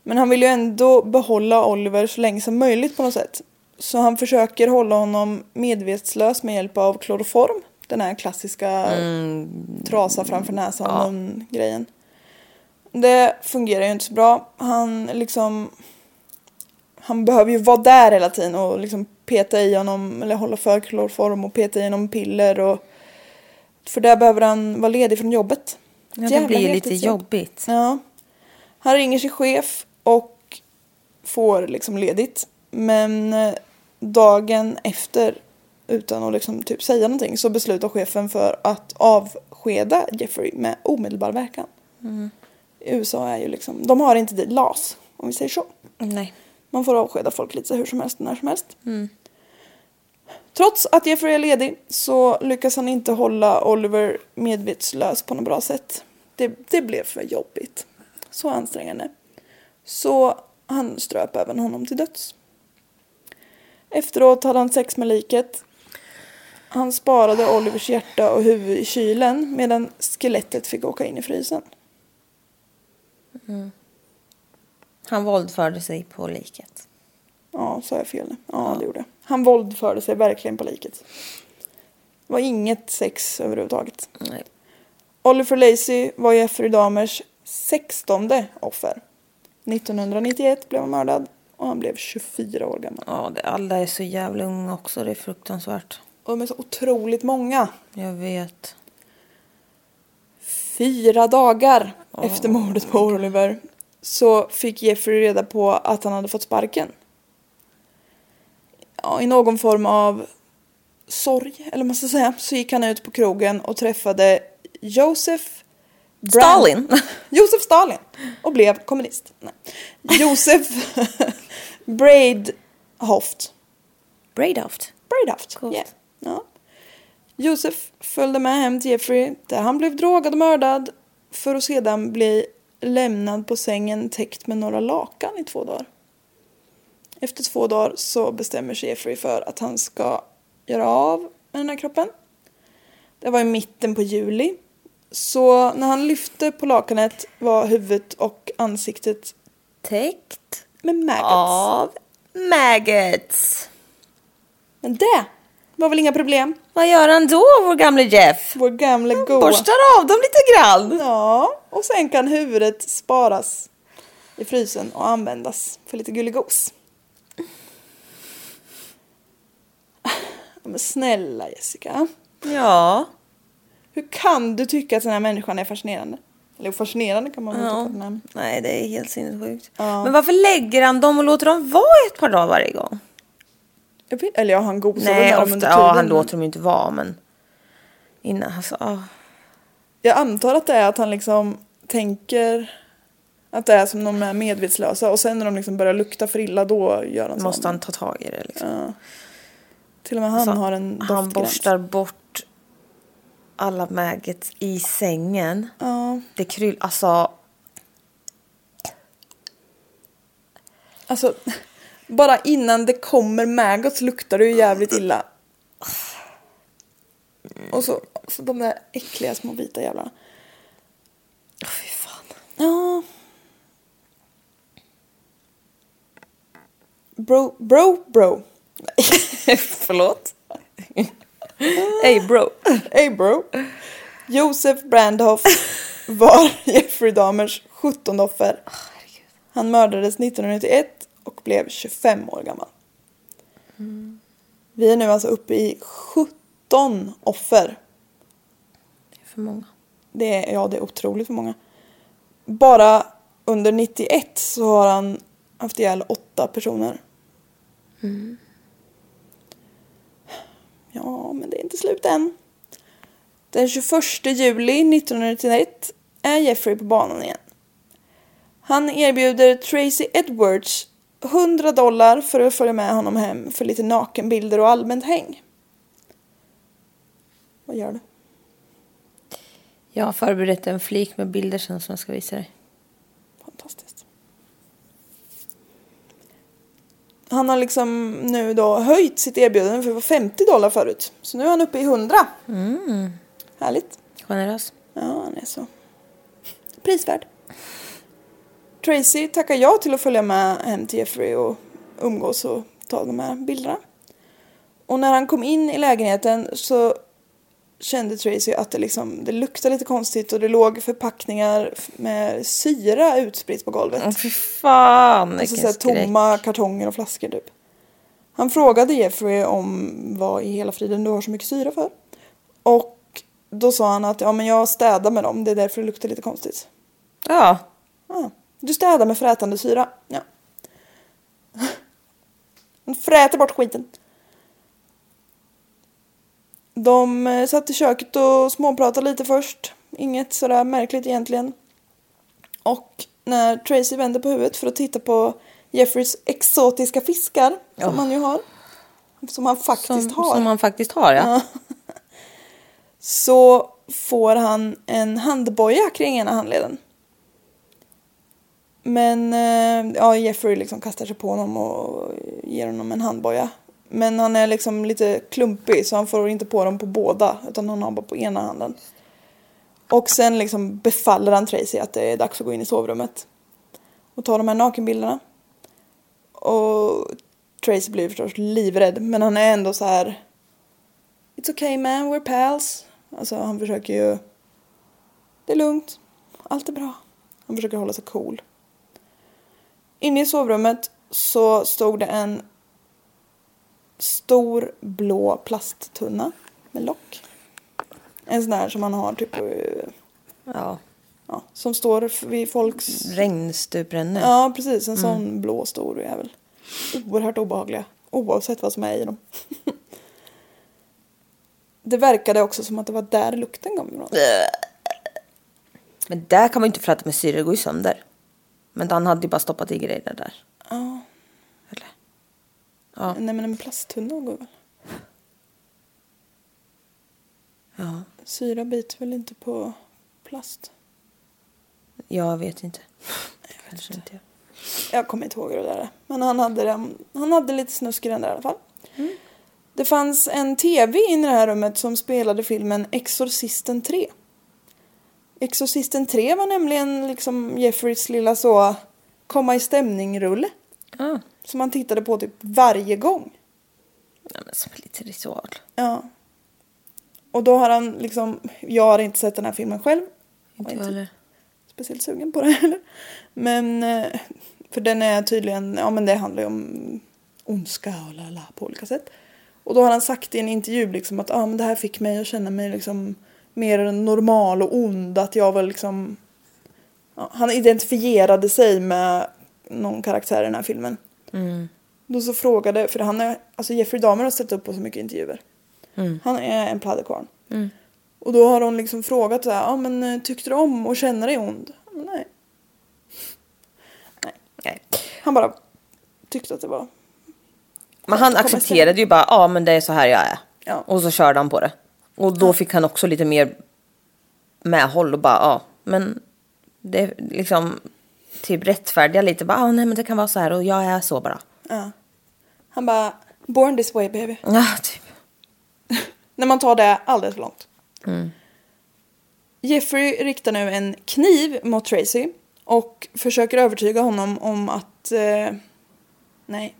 Men han vill ju ändå behålla Oliver så länge som möjligt på något sätt. Så han försöker hålla honom medvetslös med hjälp av kloroform. Den här klassiska trasa framför näsan grejen. Det fungerar ju inte så bra. Han liksom... Han behöver ju vara där hela tiden och liksom peta i honom eller hålla för kloroform och peta i honom piller och... För där behöver han vara ledig från jobbet. Ja, det blir ju lite jobbigt. Ja. Han ringer sin chef och får liksom ledigt. Men eh, dagen efter, utan att liksom typ säga någonting, så beslutar chefen för att avskeda Jeffrey med omedelbar verkan. I USA är ju liksom, de har inte det LAS, om vi säger så. Nej. Man får avskeda folk lite hur som helst, när som helst. Trots att Jeffrey är ledig så lyckas han inte hålla Oliver medvetslös på något bra sätt. Det, det blev för jobbigt. Så ansträngande. Så han ströp även honom till döds. Efteråt hade han sex med liket. Han sparade Olivers hjärta och huvud i kylen medan skelettet fick åka in i frysen. Han våldförde sig på liket. Ja, sa jag fel nu? Ja, det gjorde jag. Han våldförde sig verkligen på liket. Det var inget sex överhuvudtaget. Nej. Oliver Lacey var Jeffrey Dahmers sextonde offer. 1991 blev han mördad och han blev 24 år gammal. Ja, det, alla är så jävla unga också. Det är fruktansvärt. Och de är så otroligt många. Jag vet. Fyra dagar efter mordet på Oliver så fick Jeffrey reda på att han hade fått sparken. Ja, I någon form av sorg, eller vad man ska säga, så gick han ut på krogen och träffade Brand- Stalin! Josef Stalin och blev kommunist. Nej. Josef Braidhoft. Braidhoft. Braidhoft. Yeah. Ja. Josef följde med hem till Jeffrey där han blev drogad och mördad för att sedan bli lämnad på sängen täckt med några lakan i två dagar. Efter två dagar så bestämmer sig Jeffrey för att han ska göra av med den här kroppen. Det var i mitten på juli. Så när han lyfte på lakanet var huvudet och ansiktet Täckt med maggots. av maggots. Men det var väl inga problem. Vad gör han då, vår gamle Jeff? Vår gamla goa. Borstar av dem lite grann. Ja, och sen kan huvudet sparas i frysen och användas för lite gulligos. Men snälla Jessica. Ja. Hur kan du tycka att den här människan är fascinerande? Eller fascinerande kan man väl Ja. tycka är. Nej, det är helt sinnessjukt. Ja. Men varför lägger han dem och låter dem vara ett par dagar varje gång? Jag vet, eller ja, han gosar väl Nej, med dem ofta, under ja, tiden. han låter dem ju inte vara, men innan, alltså, ah. Jag antar att det är att han liksom tänker att det är som de är medvetslösa och sen när de liksom börjar lukta för illa då gör han så. måste han ta tag i det liksom. Ja. Till och med han Alltså, har en doftgräns. Han borstar bort alla maggots i sängen. Ja. Det kryll, alltså, Alltså, bara innan det kommer maggots luktar det ju jävligt illa. Och så, så de där äckliga små vita jävlarna. åh, fy fan. Ja. Bro, bro, bro. Förlåt? Hey bro. Hey bro. Josef Brandhoff var Jeffrey Dahmers 17 offer. Han mördades 1991 och blev 25 år gammal. Vi är nu alltså uppe i 17 offer. För många. Det är, ja, det är otroligt för många. Bara under 91 så har han haft ihjäl åtta personer. Ja, men det är inte slut än. Den 21 juli 1991 är Jeffrey på banan igen. Han erbjuder Tracy Edwards 100 dollar för att följa med honom hem för lite nakenbilder och allmänt häng. Vad gör du? Jag har förberett en flik med bilder sen som jag ska visa dig. Han har liksom nu då höjt sitt erbjudande för det var 50 dollar förut. Så nu är han uppe i 100. Härligt. Generös. Ja, han är så prisvärd. Tracy tackar ja till att följa med hem till Jeffrey och umgås och ta de här bilderna. Och när han kom in i lägenheten så kände Tracy att det, liksom, det luktade lite konstigt och det låg förpackningar med syra utspritt på golvet. Åh fy fan Alltså vilken så här, tomma kartonger och flaskor typ. Han frågade Jeffrey om vad i hela friden du har så mycket syra för. Och då sa han att ja men jag städar med dem, det är därför det luktar lite konstigt. Ja. Ja, du städar med frätande syra. Ja. Han fräter bort skiten. De eh, satt i köket och småpratade lite först. Inget sådär märkligt egentligen. Och när Tracy vände på huvudet för att titta på Jeffreys exotiska fiskar, som han ju har. Som han faktiskt Som, har. som man faktiskt har ja. Så får han en handboja kring ena handleden. Men eh, ja, Jeffrey liksom kastar sig på honom och ger honom en handboja. Men han är liksom lite klumpig så han får inte på dem på båda utan han har bara på ena handen. Och sen liksom befaller han Tracy att det är dags att gå in i sovrummet. Och ta de här nakenbilderna. Och Tracy blir förstås livrädd men han är ändå så här. It's okay man, we're pals. Alltså han försöker ju. Det är lugnt. Allt är bra. Han försöker hålla sig cool. Inne i sovrummet så stod det en stor blå plasttunna med lock. En sån där som man har typ eh, ja. ja, som står vid folks... Regnstuprännor. Ja, precis. En sån blå stor jävel. Oerhört obehagliga. Oavsett vad som är i dem. det verkade också som att det var där lukten kom ifrån. Men där kan man ju inte fräta med syre, det går ju sönder. Men han hade ju bara stoppat i grejer där. Ja. Eller? Nej men en plasttunna går väl? Ja. Syra biter väl inte på plast? Jag vet inte. Kanske inte. jag. Jag kommer inte ihåg det där är. Men han hade, han hade lite snusk i den där i alla fall. Det fanns en tv i det här rummet som spelade filmen Exorcisten 3. Exorcisten 3 var nämligen liksom Jeffreys lilla så komma i stämning-rulle. Ja. Som han tittade på typ varje gång. ja, men som lite ritual. Ja. Och då har han liksom, jag har inte sett den här filmen själv. Inte jag heller. speciellt sugen på det heller. Men, eh, för den är tydligen, ja men det handlar ju om ondska och lala på olika sätt. Och då har han sagt i en intervju liksom att ah, men det här fick mig att känna mig liksom mer normal och ond. Att jag var liksom, ja, han identifierade sig med någon karaktär i den här filmen. Då så frågade, för han är, alltså Jeffrey Dahmer har ställt upp på så mycket intervjuer. Han är en pladderkvarn. Och då har hon liksom frågat så här, ja men eh, tyckte du om att känna dig ond? Nej. Nej. Nej. Han bara tyckte att det var, Men han accepterade ju bara, ja men det är så här jag är. Ja. Och så körde han på det. Och då fick han också lite mer medhåll och bara, ja men det är liksom typ rättfärdiga lite. Bara, ah, nej men det kan vara så här och jag är så bara. ja. Han bara, born this way baby. Ja, typ. När man tar det alldeles för långt. Jeffrey riktar nu en kniv mot Tracy och försöker övertyga honom om att... Eh, nej.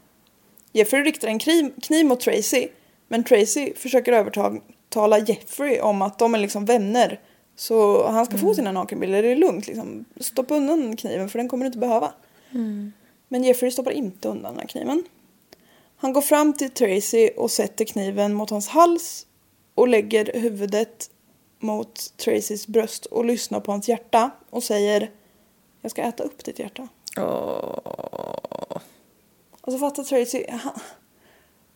Jeffrey riktar en kniv, kniv mot Tracy men Tracy försöker övertala Jeffrey om att de är liksom vänner. Så han ska få sina nakenbilder, det är lugnt liksom. Stoppa undan kniven för den kommer du inte behöva. Men Jeffrey stoppar inte undan den här kniven. Han går fram till Tracy och sätter kniven mot hans hals och lägger huvudet mot Tracys bröst och lyssnar på hans hjärta och säger Jag ska äta upp ditt hjärta. Och så fattar Tracy, han,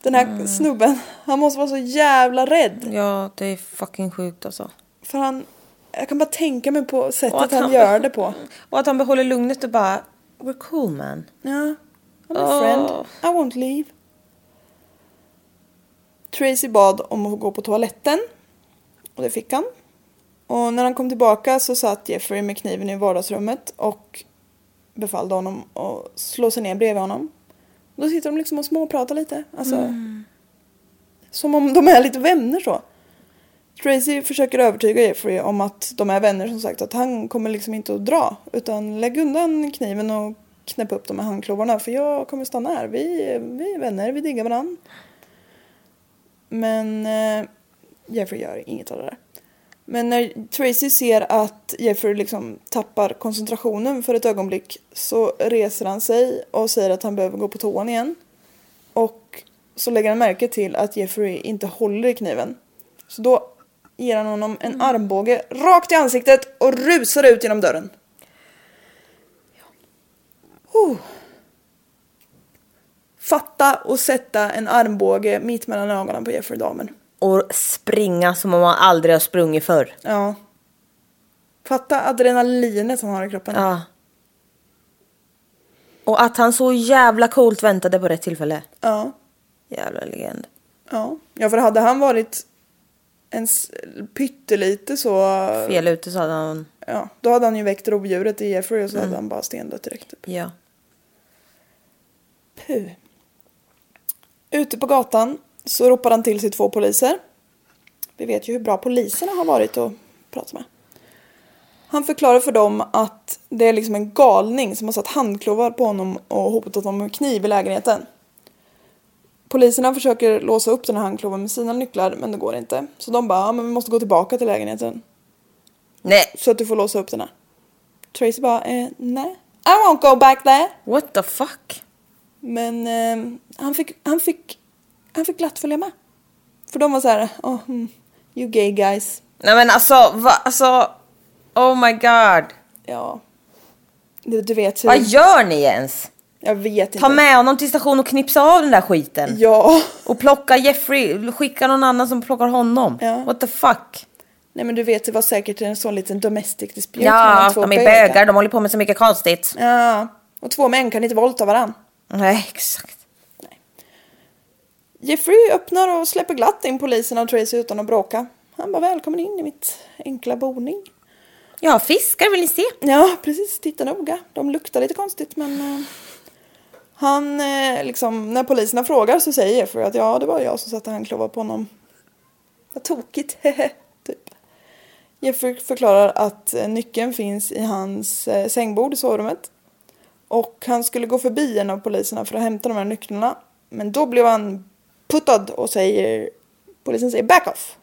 den här snubben, han måste vara så jävla rädd. Ja, det är fucking sjukt alltså. För han, jag kan bara tänka mig på sättet han, han- gör det på. Och att han behåller lugnet och bara We're cool man. Ja, I'm a friend. I won't leave. Tracy bad om att få gå på toaletten. Och det fick han. Och när han kom tillbaka så satt Jeffrey med kniven i vardagsrummet och befallde honom att slå sig ner bredvid honom. Då sitter de liksom och småpratar lite. Alltså, Som om de är lite vänner så. Tracy försöker övertyga Jeffrey om att de är vänner som sagt. Att han kommer liksom inte att dra. Utan lägg undan kniven och knäpp upp de här handklovarna. För jag kommer stanna här. Vi, vi är vänner, vi diggar varandra. Men eh, Jeffrey gör inget av det där. Men när Tracy ser att Jeffrey liksom tappar koncentrationen för ett ögonblick så reser han sig och säger att han behöver gå på toan igen. Och så lägger han märke till att Jeffrey inte håller i kniven. Så då ger han honom en armbåge rakt i ansiktet och rusar ut genom dörren. Oh. Fatta och sätta en armbåge mitt mellan ögonen på Jeffrey Dahmer. Och springa som om man aldrig har sprungit förr. Ja. Fatta adrenalinet han har i kroppen. Ja. Och att han så jävla coolt väntade på rätt tillfälle. Ja. Jävla legend. Ja, ja för hade han varit en pyttelite så... Fel ute så hade han... Ja, då hade han ju väckt rovdjuret i Jeffrey och så hade han bara stendött direkt. Typ. Ja. Puh. Ute på gatan så ropar han till sig två poliser. Vi vet ju hur bra poliserna har varit att prata med. Han förklarar för dem att det är liksom en galning som har satt handklovar på honom och hotat honom med kniv i lägenheten. Poliserna försöker låsa upp den här handkloven med sina nycklar men det går inte. Så de bara, ja, men vi måste gå tillbaka till lägenheten Nej, så att du får låsa upp den här. Tracy bara, eh, nej. I won't go back there. what the fuck? Men eh, han, fick, han, fick, han fick glatt följa med. För de var så här, oh, mm, you gay guys. Nej men alltså, va? Alltså... Oh my god. Ja. Du, du vet hur... Vad gör ni ens? Jag vet inte. Ta med honom till station och knipsa av den där skiten. Ja. Och plocka Jeffrey, skicka någon annan som plockar honom. Ja. What the fuck? Nej men du vet, det var säkert en sån liten domestic dispute mellan Ja, två de är bögar. bögar, de håller på med så mycket konstigt. Ja. Och två män kan inte våldta varann. Nej, exakt. Jeffrey öppnar och släpper glatt in poliserna och Tracy utan att bråka. Han bara välkommen in i mitt enkla boning. Ja, fiskar vill ni se? Ja, precis. Titta noga. De luktar lite konstigt men han, eh, liksom, när poliserna frågar så säger Jeffrey att ja, det var jag som satte handklovar på honom. Vad tokigt, typ. Jeffrey förklarar att eh, nyckeln finns i hans eh, sängbord i sovrummet. Och han skulle gå förbi en av poliserna för att hämta de här nycklarna. Men då blev han puttad och säger... Polisen säger back off.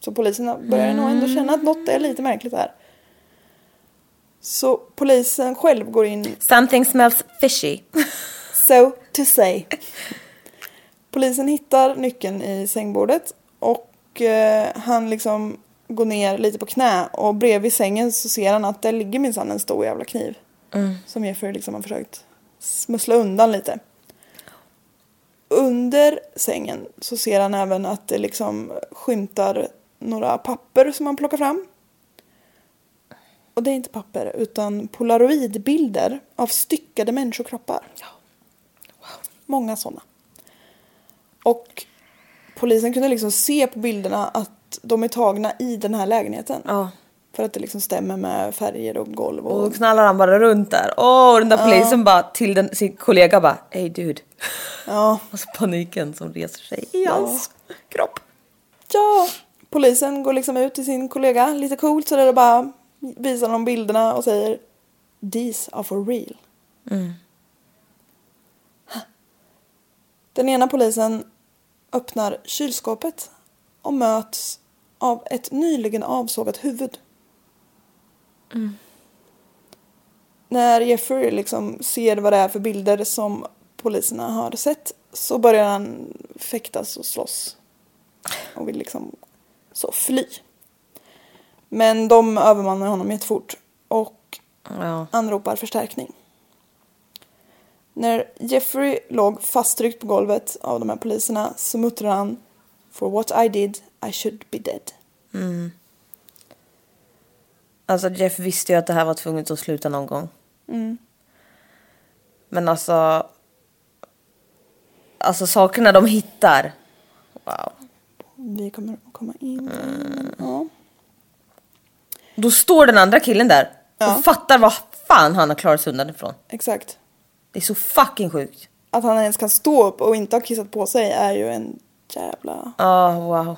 Så poliserna börjar nog ändå känna att något är lite märkligt här. Så polisen själv går in Something smells fishy. So to say. Polisen hittar nyckeln i sängbordet och eh, han liksom går ner lite på knä och bredvid sängen så ser han att där ligger minsann en stor jävla kniv. Som Jeffrey liksom har försökt smussla undan lite. Under sängen så ser han även att det liksom skymtar några papper som han plockar fram. Och det är inte papper utan polaroidbilder av styckade människokroppar. Många sådana. Och polisen kunde liksom se på bilderna att de är tagna i den här lägenheten. Ja. För att det liksom stämmer med färger och golv och... Och knallar han bara runt där. Åh, och den där polisen bara till den, sin kollega bara Hey dude. Ja. Och så paniken som reser sig i hans kropp. Ja, polisen går liksom ut till sin kollega lite coolt så där och bara visar honom bilderna och säger These are for real. Den ena polisen öppnar kylskåpet och möts av ett nyligen avsågat huvud. När Jeffrey liksom ser vad det är för bilder som poliserna har sett så börjar han fäktas och slåss. Och vill liksom så fly. Men de övermannar honom jättefort och Ja. anropar förstärkning. När Jeffrey låg fasttryckt på golvet av de här poliserna så muttrade han For what I did I should be dead. Alltså Jeff visste ju att det här var tvunget att sluta någon gång. Men alltså... Alltså sakerna de hittar. Wow. Vi kommer att komma in. Ja. Då står den andra killen där Ja. och fattar vad fan han har klarat sig undan ifrån. Exakt. Det är så fucking sjukt. Att han ens kan stå upp och inte ha kissat på sig är ju en jävla... Ja, wow.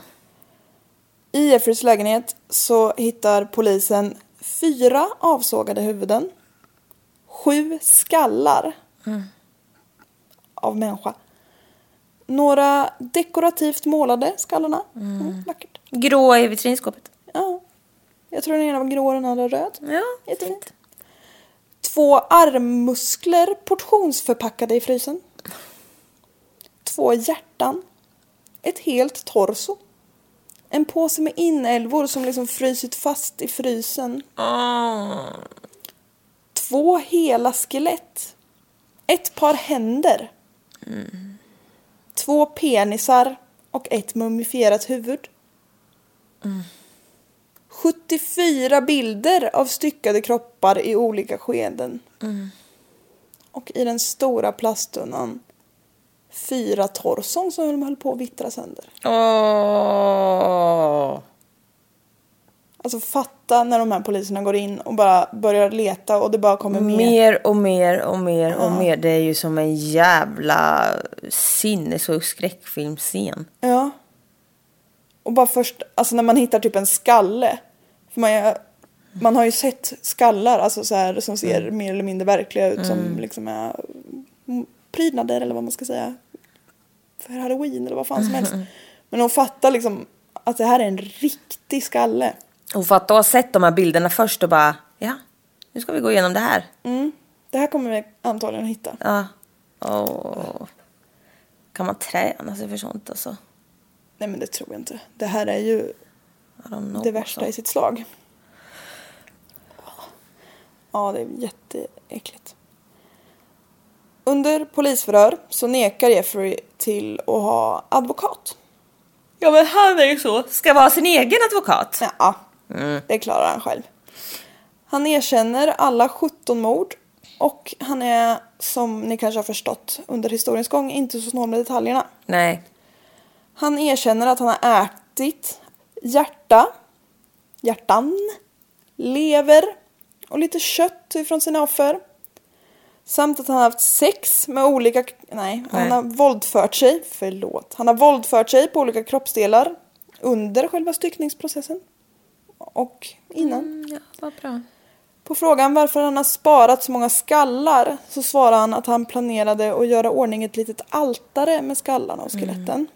I Jeffreys lägenhet så hittar polisen fyra avsågade huvuden, sju skallar av människa, några dekorativt målade skallarna. Mm, vackert. Grå i vitrinskåpet. Ja. Jag tror den ena var grå och den andra röd. Ja, Jättefint. Två armmuskler portionsförpackade i frysen. Två hjärtan. Ett helt torso. En påse med inälvor som liksom frysit fast i frysen. Två hela skelett. Ett par händer. Två penisar och ett mumifierat huvud. 74 bilder av styckade kroppar i olika skeden. Och i den stora plasttunnan fyra torson som de höll på att vittra sönder. Åh. Alltså fatta när de här poliserna går in och bara börjar leta och det bara kommer mer. Mer och mer och mer och mer. Det är ju som en jävla sinnessjuk skräckfilmscen. Ja. Och bara först, alltså när man hittar typ en skalle. För man, man har ju sett skallar alltså så här, som ser mer eller mindre verkliga ut som liksom är mm, prydnader eller vad man ska säga. För halloween eller vad fan som helst. Men hon fattar liksom att det här är en riktig skalle. Och för att då ha sett de här bilderna först och bara, ja, nu ska vi gå igenom det här. Mm. Det här kommer vi antagligen att hitta. Ja. Åh. Kan man träna sig för sånt alltså? Nej men det tror jag inte. Det här är ju know, det värsta alltså. i sitt slag. Ja, det är jätteäckligt. Under polisförhör så nekar Jeffrey till att ha advokat. Ja men han är ju så, ska vara sin egen advokat. Ja, det klarar han själv. Han erkänner alla 17 mord och han är, som ni kanske har förstått under historiens gång, inte så snål med detaljerna. Nej. Han erkänner att han har ätit hjärta, hjärtan, lever och lite kött ifrån sina offer. Samt att han har haft sex med olika, nej, han Nej. har våldfört sig, förlåt. Han har våldfört sig på olika kroppsdelar under själva styckningsprocessen. Och innan. Ja, vad bra. På frågan varför han har sparat så många skallar så svarar han att han planerade att göra ordning ett litet altare med skallarna och skeletten.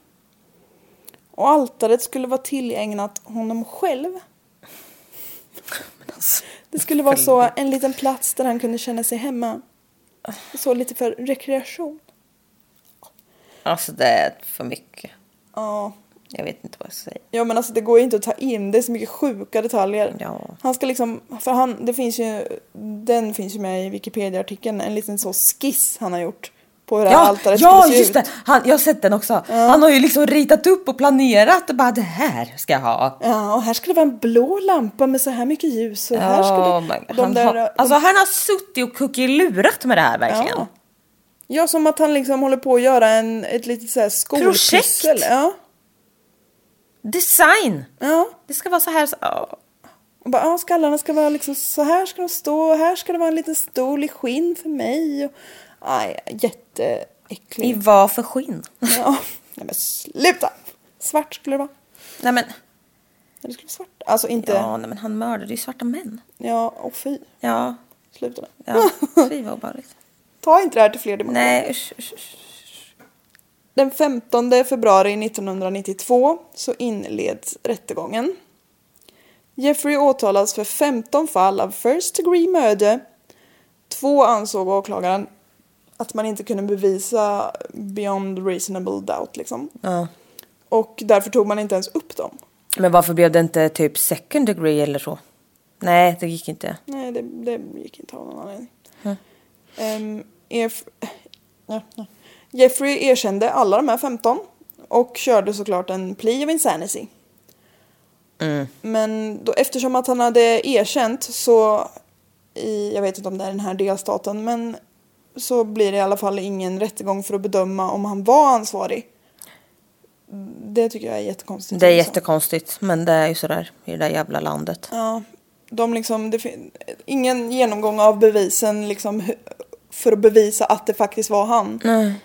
Och altaret skulle vara tillägnat honom själv. Det skulle vara så en liten plats där han kunde känna sig hemma. Så lite för rekreation. Alltså det är för mycket. Ja. Jag vet inte vad jag ska säga. Ja men alltså det går ju inte att ta in, det är så mycket sjuka detaljer. Ja. Han ska liksom, för han, det finns ju, den finns ju med i Wikipedia-artikeln, en liten så skiss han har gjort. På hur det här Ja, altaret ja skulle se just ut. det! Han, jag har sett den också. Han har ju liksom ritat upp och planerat och bara det här ska jag ha. Ja, och här ska det vara en blå lampa med så här mycket ljus och här Oh det... my God. de han, där, har, alltså han har suttit och kuckelurat med det här verkligen. ja. ja, som att han liksom håller på att göra en, ett litet så här skolpussel. Projekt. Ja, Design! ja. Det ska vara så här. Så, ja. Och bara, ja, skallarna ska vara liksom så här ska de stå och här ska det vara en liten stol i skinn för mig. Och, aj, I jätteäckligt. vad för skinn? Ja, nej men sluta! Svart skulle det vara. Nej men, Ja, Det skulle vara svart. Alltså inte, ja, ja, nej, men han mördade ju svarta män. och fy. Ja, Sluta nu. ja. Fy vad obehagligt. Ta inte det här till fler dimensioner. Nej usch, usch, usch. Den 15 februari 1992 så inleds rättegången. Jeffrey åtalas för 15 fall av first degree murder. Två ansåg åklagaren att man inte kunde bevisa beyond reasonable doubt liksom. Ja. Och därför tog man inte ens upp dem. Men varför blev det inte typ second degree eller så? Nej, det gick inte. Nej, det, det gick inte av någon anledning. Eff- Ja, ja. Jeffrey erkände alla de här 15 och körde såklart en plea of insanity. Men då, eftersom att han hade erkänt så, i, jag vet inte om det är den här delstaten, men så blir det i alla fall ingen rättegång för att bedöma om han var ansvarig. Det tycker jag är jättekonstigt. Det är liksom. jättekonstigt, men det är ju sådär i det där jävla landet. Ja, de liksom, det, ingen genomgång av bevisen liksom för att bevisa att det faktiskt var han.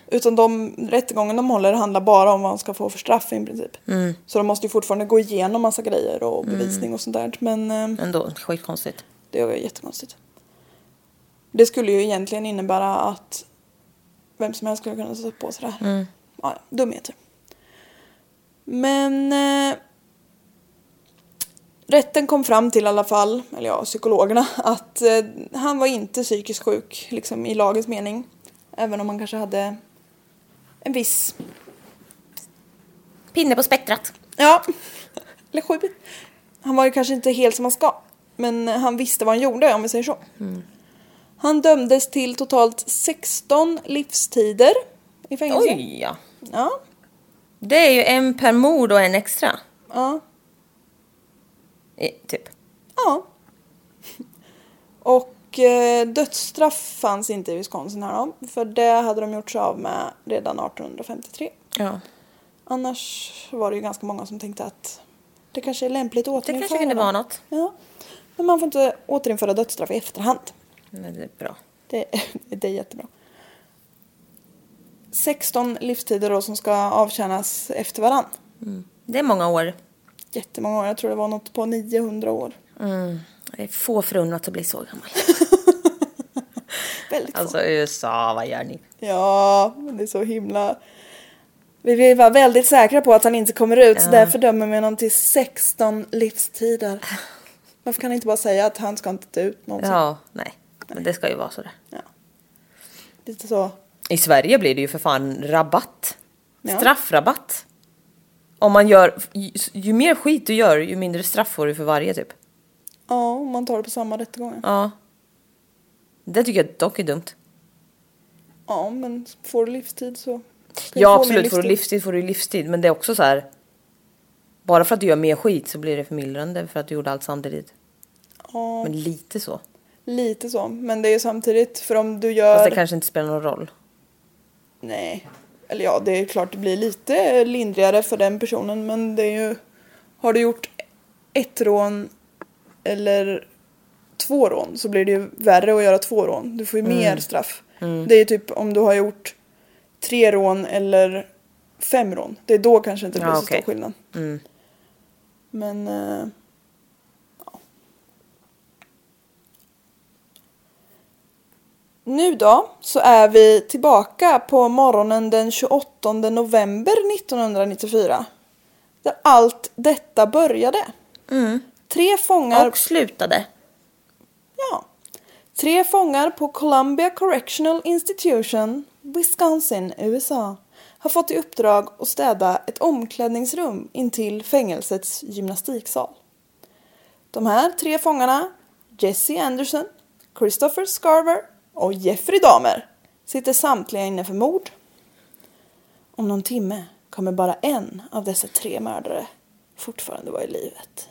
Utan de rättegången de håller handlar bara om vad han ska få för straff i princip. Så de måste ju fortfarande gå igenom massa grejer och bevisning och sånt där. Men eh, Ändå, skitkonstigt. det är jättekonstigt. Det skulle ju egentligen innebära att vem som helst skulle kunna sätta på sig det här. Ja, ja, dumheter. Men eh, rätten kom fram till i alla fall, eller ja, psykologerna, att eh, han var inte psykiskt sjuk liksom i lagens mening. Även om han kanske hade en viss, Pinne på spektrat. ja, eller sju. Han var ju kanske inte helt som han ska. Men han visste vad han gjorde om vi säger så. Han dömdes till totalt 16 livstider i fängelse. Oj, ja. Ja, Det är ju en per mord och en extra. ja, I, typ. ja. Och eh, dödsstraff fanns inte i Wisconsin här då. För det hade de gjort sig av med redan 1853. Ja. Annars var det ju ganska många som tänkte att det kanske är lämpligt att Det återinföra kanske kunde det. vara något. Ja. Men man får inte återinföra dödsstraff i efterhand. Men det är bra. Det, det är jättebra. 16 livstider då som ska avtjänas efter varann. Det är många år. Jättemånga år. Jag tror det var något på 900 år. Det är få förunnat att bli så gammal. Väldigt få. Alltså USA, vad gör ni? Ja, men det är så himla... Vi vara väldigt säkra på att han inte kommer ut så därför dömer vi honom till 16 livstider. Varför kan han inte bara säga att han ska inte ut någonsin? Ja, nej. Men det ska ju vara sådär. Lite så. I Sverige blir det ju för fan rabatt. Ja. Straffrabatt. Om man gör, ju, ju mer skit du gör, ju mindre straff får du för varje typ. Ja, om man tar det på samma rättegångar. Ja. Det tycker jag dock är dumt. Ja, men får du livstid så... Ja absolut, får du livstid får du livstid. Men det är också så här. Bara för att du gör mer skit så blir det förmildrande för att du gjorde allt samtidigt. Ja, Men lite så. Lite så. Men det är ju samtidigt, för om du gör... Fast det kanske inte spelar någon roll. Nej. Eller ja, det är klart det blir lite lindrigare för den personen men det är ju... Har du gjort ett rån eller två rån så blir det ju värre att göra två rån. Du får ju Mm. mer straff. Det är ju typ om du har gjort tre rån eller fem rån. Det är då kanske inte blir Ja, så okej. stor skillnad. Mm. Men... Eh, ja. Nu då så är vi tillbaka på morgonen den 28 november 1994. Där allt detta började. Tre fångar... Och slutade. Ja. Tre fångar på Columbia Correctional Institution, Wisconsin, USA har fått i uppdrag att städa ett omklädningsrum intill fängelsets gymnastiksal. De här tre fångarna, Jesse Anderson, Christopher Scarver och Jeffrey Dahmer, sitter samtliga inne för mord. Om någon timme kommer bara en av dessa tre mördare fortfarande vara i livet.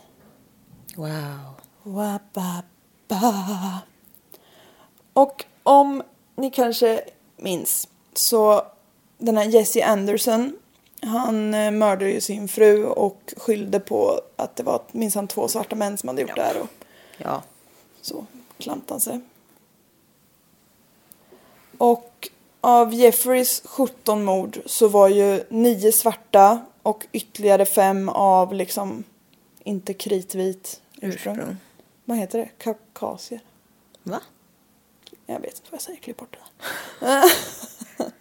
Wow. Wababa. Och om ni kanske minns så den här Jesse Anderson han eh, mördade ju sin fru och skyllde på att det var minsann två svarta män som hade gjort det här och Ja. så klantade han sig. Och av Jeffreys 17 mord så var ju nio svarta och ytterligare fem av liksom inte kritvit ursprung. Ursprung. Vad heter det? Kaukasier? Va? Jag vet inte vad jag säger, klipp bort det där.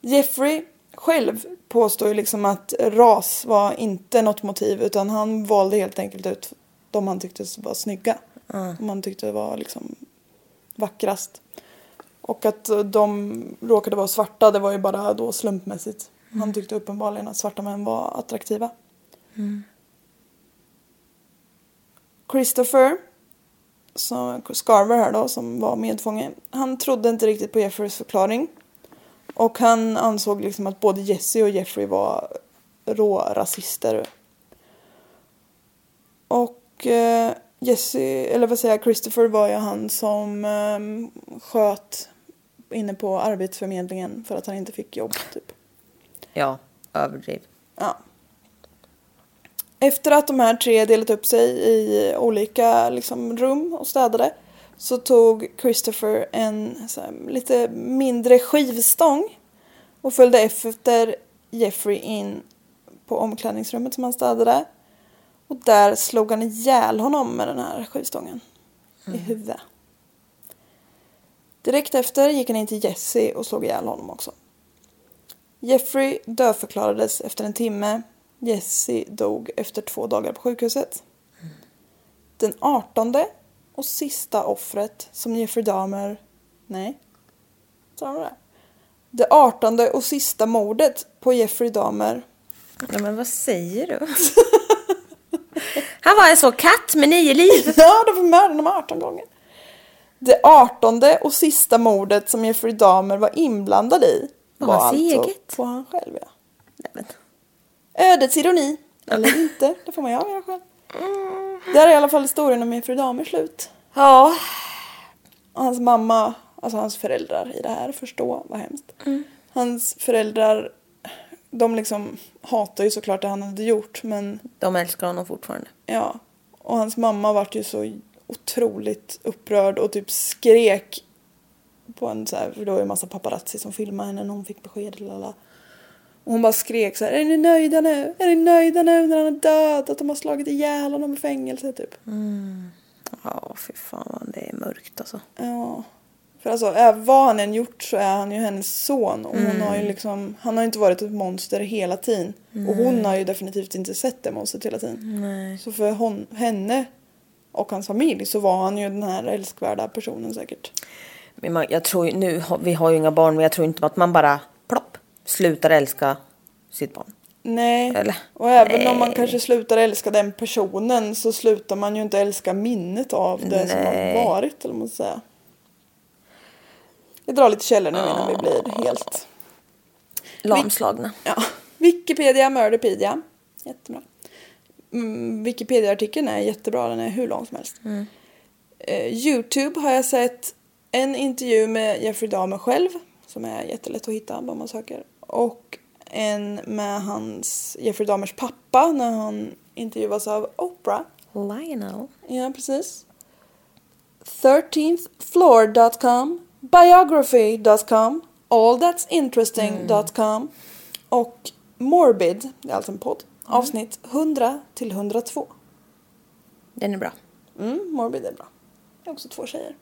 Jeffrey själv påstår ju liksom att ras var inte något motiv utan han valde helt enkelt ut de han tyckte var snygga. De han tyckte var liksom vackrast. Och att de råkade vara svarta det var ju bara då slumpmässigt. Han tyckte uppenbarligen att svarta män var attraktiva. Christopher som Scarver här då, som var medfånge. Han trodde inte riktigt på Jeffreys förklaring. Och han ansåg liksom att både Jesse och Jeffrey var rå-rasister. Och eh, Jesse, eller vad säger jag, Christopher var ju han som eh, sköt inne på Arbetsförmedlingen för att han inte fick jobb typ. Ja, överdriv. Ja. Efter att de här tre delat upp sig i olika liksom, rum och städade så tog Christopher en här, lite mindre skivstång och följde efter Jeffrey in på omklädningsrummet som han städade. Och där slog han ihjäl honom med den här skivstången i huvudet. Direkt efter gick han in till Jesse och slog ihjäl honom också. Jeffrey dödförklarades efter en timme. Jesse dog efter två dagar på sjukhuset. Den artonde och sista offret som Jeffrey Dahmer... Nej. Sa de det? Det artonde och sista mordet på Jeffrey Dahmer. Ja, men vad säger du? Han var en så katt med nio liv. Ja, de får mörda honom 18 gånger. Det artonde och sista mordet som Jeffrey Dahmer var inblandad i Var var alltså eget? på han själv. Ja. Nej, men. Ödets ironi. Eller inte, det får man ju avgöra själv. Där är i alla fall historien om Jeffrey Dahmer slut. Ja, Och hans mamma, alltså hans föräldrar i det här, förstå vad hemskt. Hans föräldrar, de liksom hatar ju såklart det han hade gjort men de älskar honom fortfarande. ja. Och hans mamma vart ju så otroligt upprörd och typ skrek på en så här, för det var ju en massa paparazzi som filmade henne när hon fick besked. Lala. Och hon bara skrek så här, är ni nöjda nu? Är ni nöjda nu när han är död? Att de har slagit ihjäl honom i fängelse typ. Ja, fy fan det är mörkt alltså. Ja. För alltså, vad han än gjort så är han ju hennes son. Och hon har ju liksom, han har ju inte varit ett monster hela tiden. Och hon har ju definitivt inte sett det monstret hela tiden. Så för hon, henne och hans familj så var han ju den här älskvärda personen säkert. Men man, jag tror nu, vi har ju inga barn men jag tror inte att man bara plopp slutar älska sitt barn. Nej, Eller? och även om man Nej. kanske slutar älska den personen så slutar man ju inte älska minnet av det som har Nej. varit. Eller man ska säga. Jag drar lite källor nu innan vi blir helt Lamslagna. Ja. Wikipedia, Murderpedia. Jättebra. Mm, Wikipedia-artikeln är jättebra, den är hur lång som helst. Eh, Youtube har jag sett en intervju med Jeffrey Dahmer själv, som är jättelätt att hitta om man söker. Och en med hans, Jeffrey Dahmers pappa, när han intervjuas av Oprah. Lionel. Ja, precis. 13thfloor.com, biography.com, allthat'sinteresting.com och Morbid, det är alltså en podd, avsnitt 100 till 102. Den är bra. Mm, Morbid är bra. Det är också två tjejer.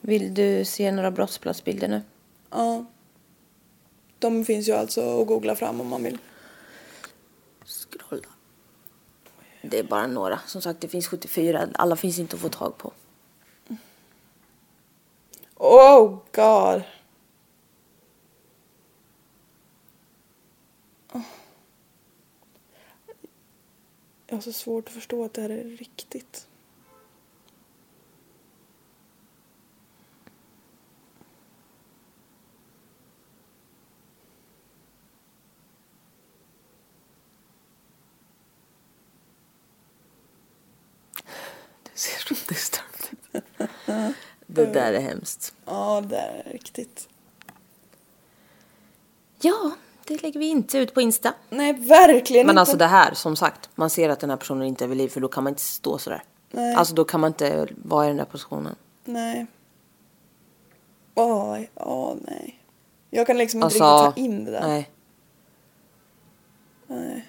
Vill du se några brottsplatsbilder nu? Ja. De finns ju alltså att googla fram om man vill. Scrolla. Det är bara några. Som sagt, det finns 74. Alla finns inte att få tag på. Oh god. Oh. Jag har så svårt att förstå att det här är riktigt. Du ser så disturbed ut. Det där är hemskt. Ja, det där är riktigt. Ja, det lägger vi inte ut på Insta. Nej, verkligen Men inte. alltså det här, som sagt, man ser att den här personen inte är vid liv för då kan man inte stå sådär. Nej. Alltså då kan man inte vara i den där positionen. Nej. Åh, åh nej. Jag kan liksom inte Alltså, riktigt ta in det där. nej.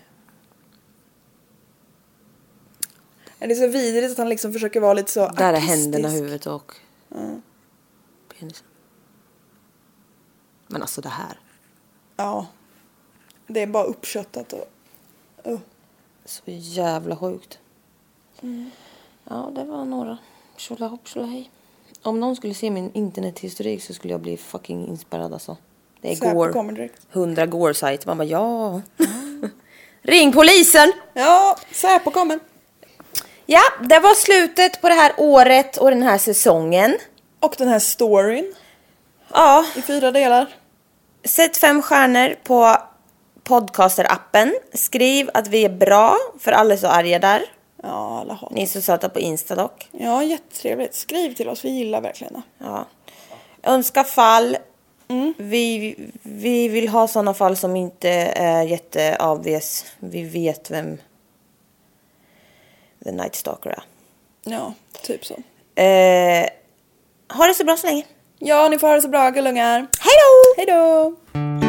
Det är så vidrigt att han liksom försöker vara lite så Där är artistisk. händerna, huvudet och penisen. Men alltså det här. Ja. Det är bara uppköttat och... Uh. Så jävla sjukt. Ja, det var några. Tjolahopp tjolahej. Om någon skulle se min internethistorik så skulle jag bli fucking inspirerad alltså. Det är direkt. 100 Gore-sajt. Man bara ja. Ring polisen! Ja, Säpo kommer. Ja, det var slutet på det här året och den här säsongen. Och den här storyn Ja, i fyra delar. Sätt fem stjärnor på podcaster-appen. Skriv att vi är bra, för alla är så arga där. Ja, alla hatar Ni är så söta på Insta dock. Ja, jättetrevligt. Skriv till oss, vi gillar verkligen det. Ja. Önska fall. Vi, vi vill ha sådana fall som inte är jätteobvious. Vi vet vem The Night Stalker är. Ja, typ så. Eh, ha det så bra så länge. Ja, ni får ha det så bra gullungar. Hej då! Hej då!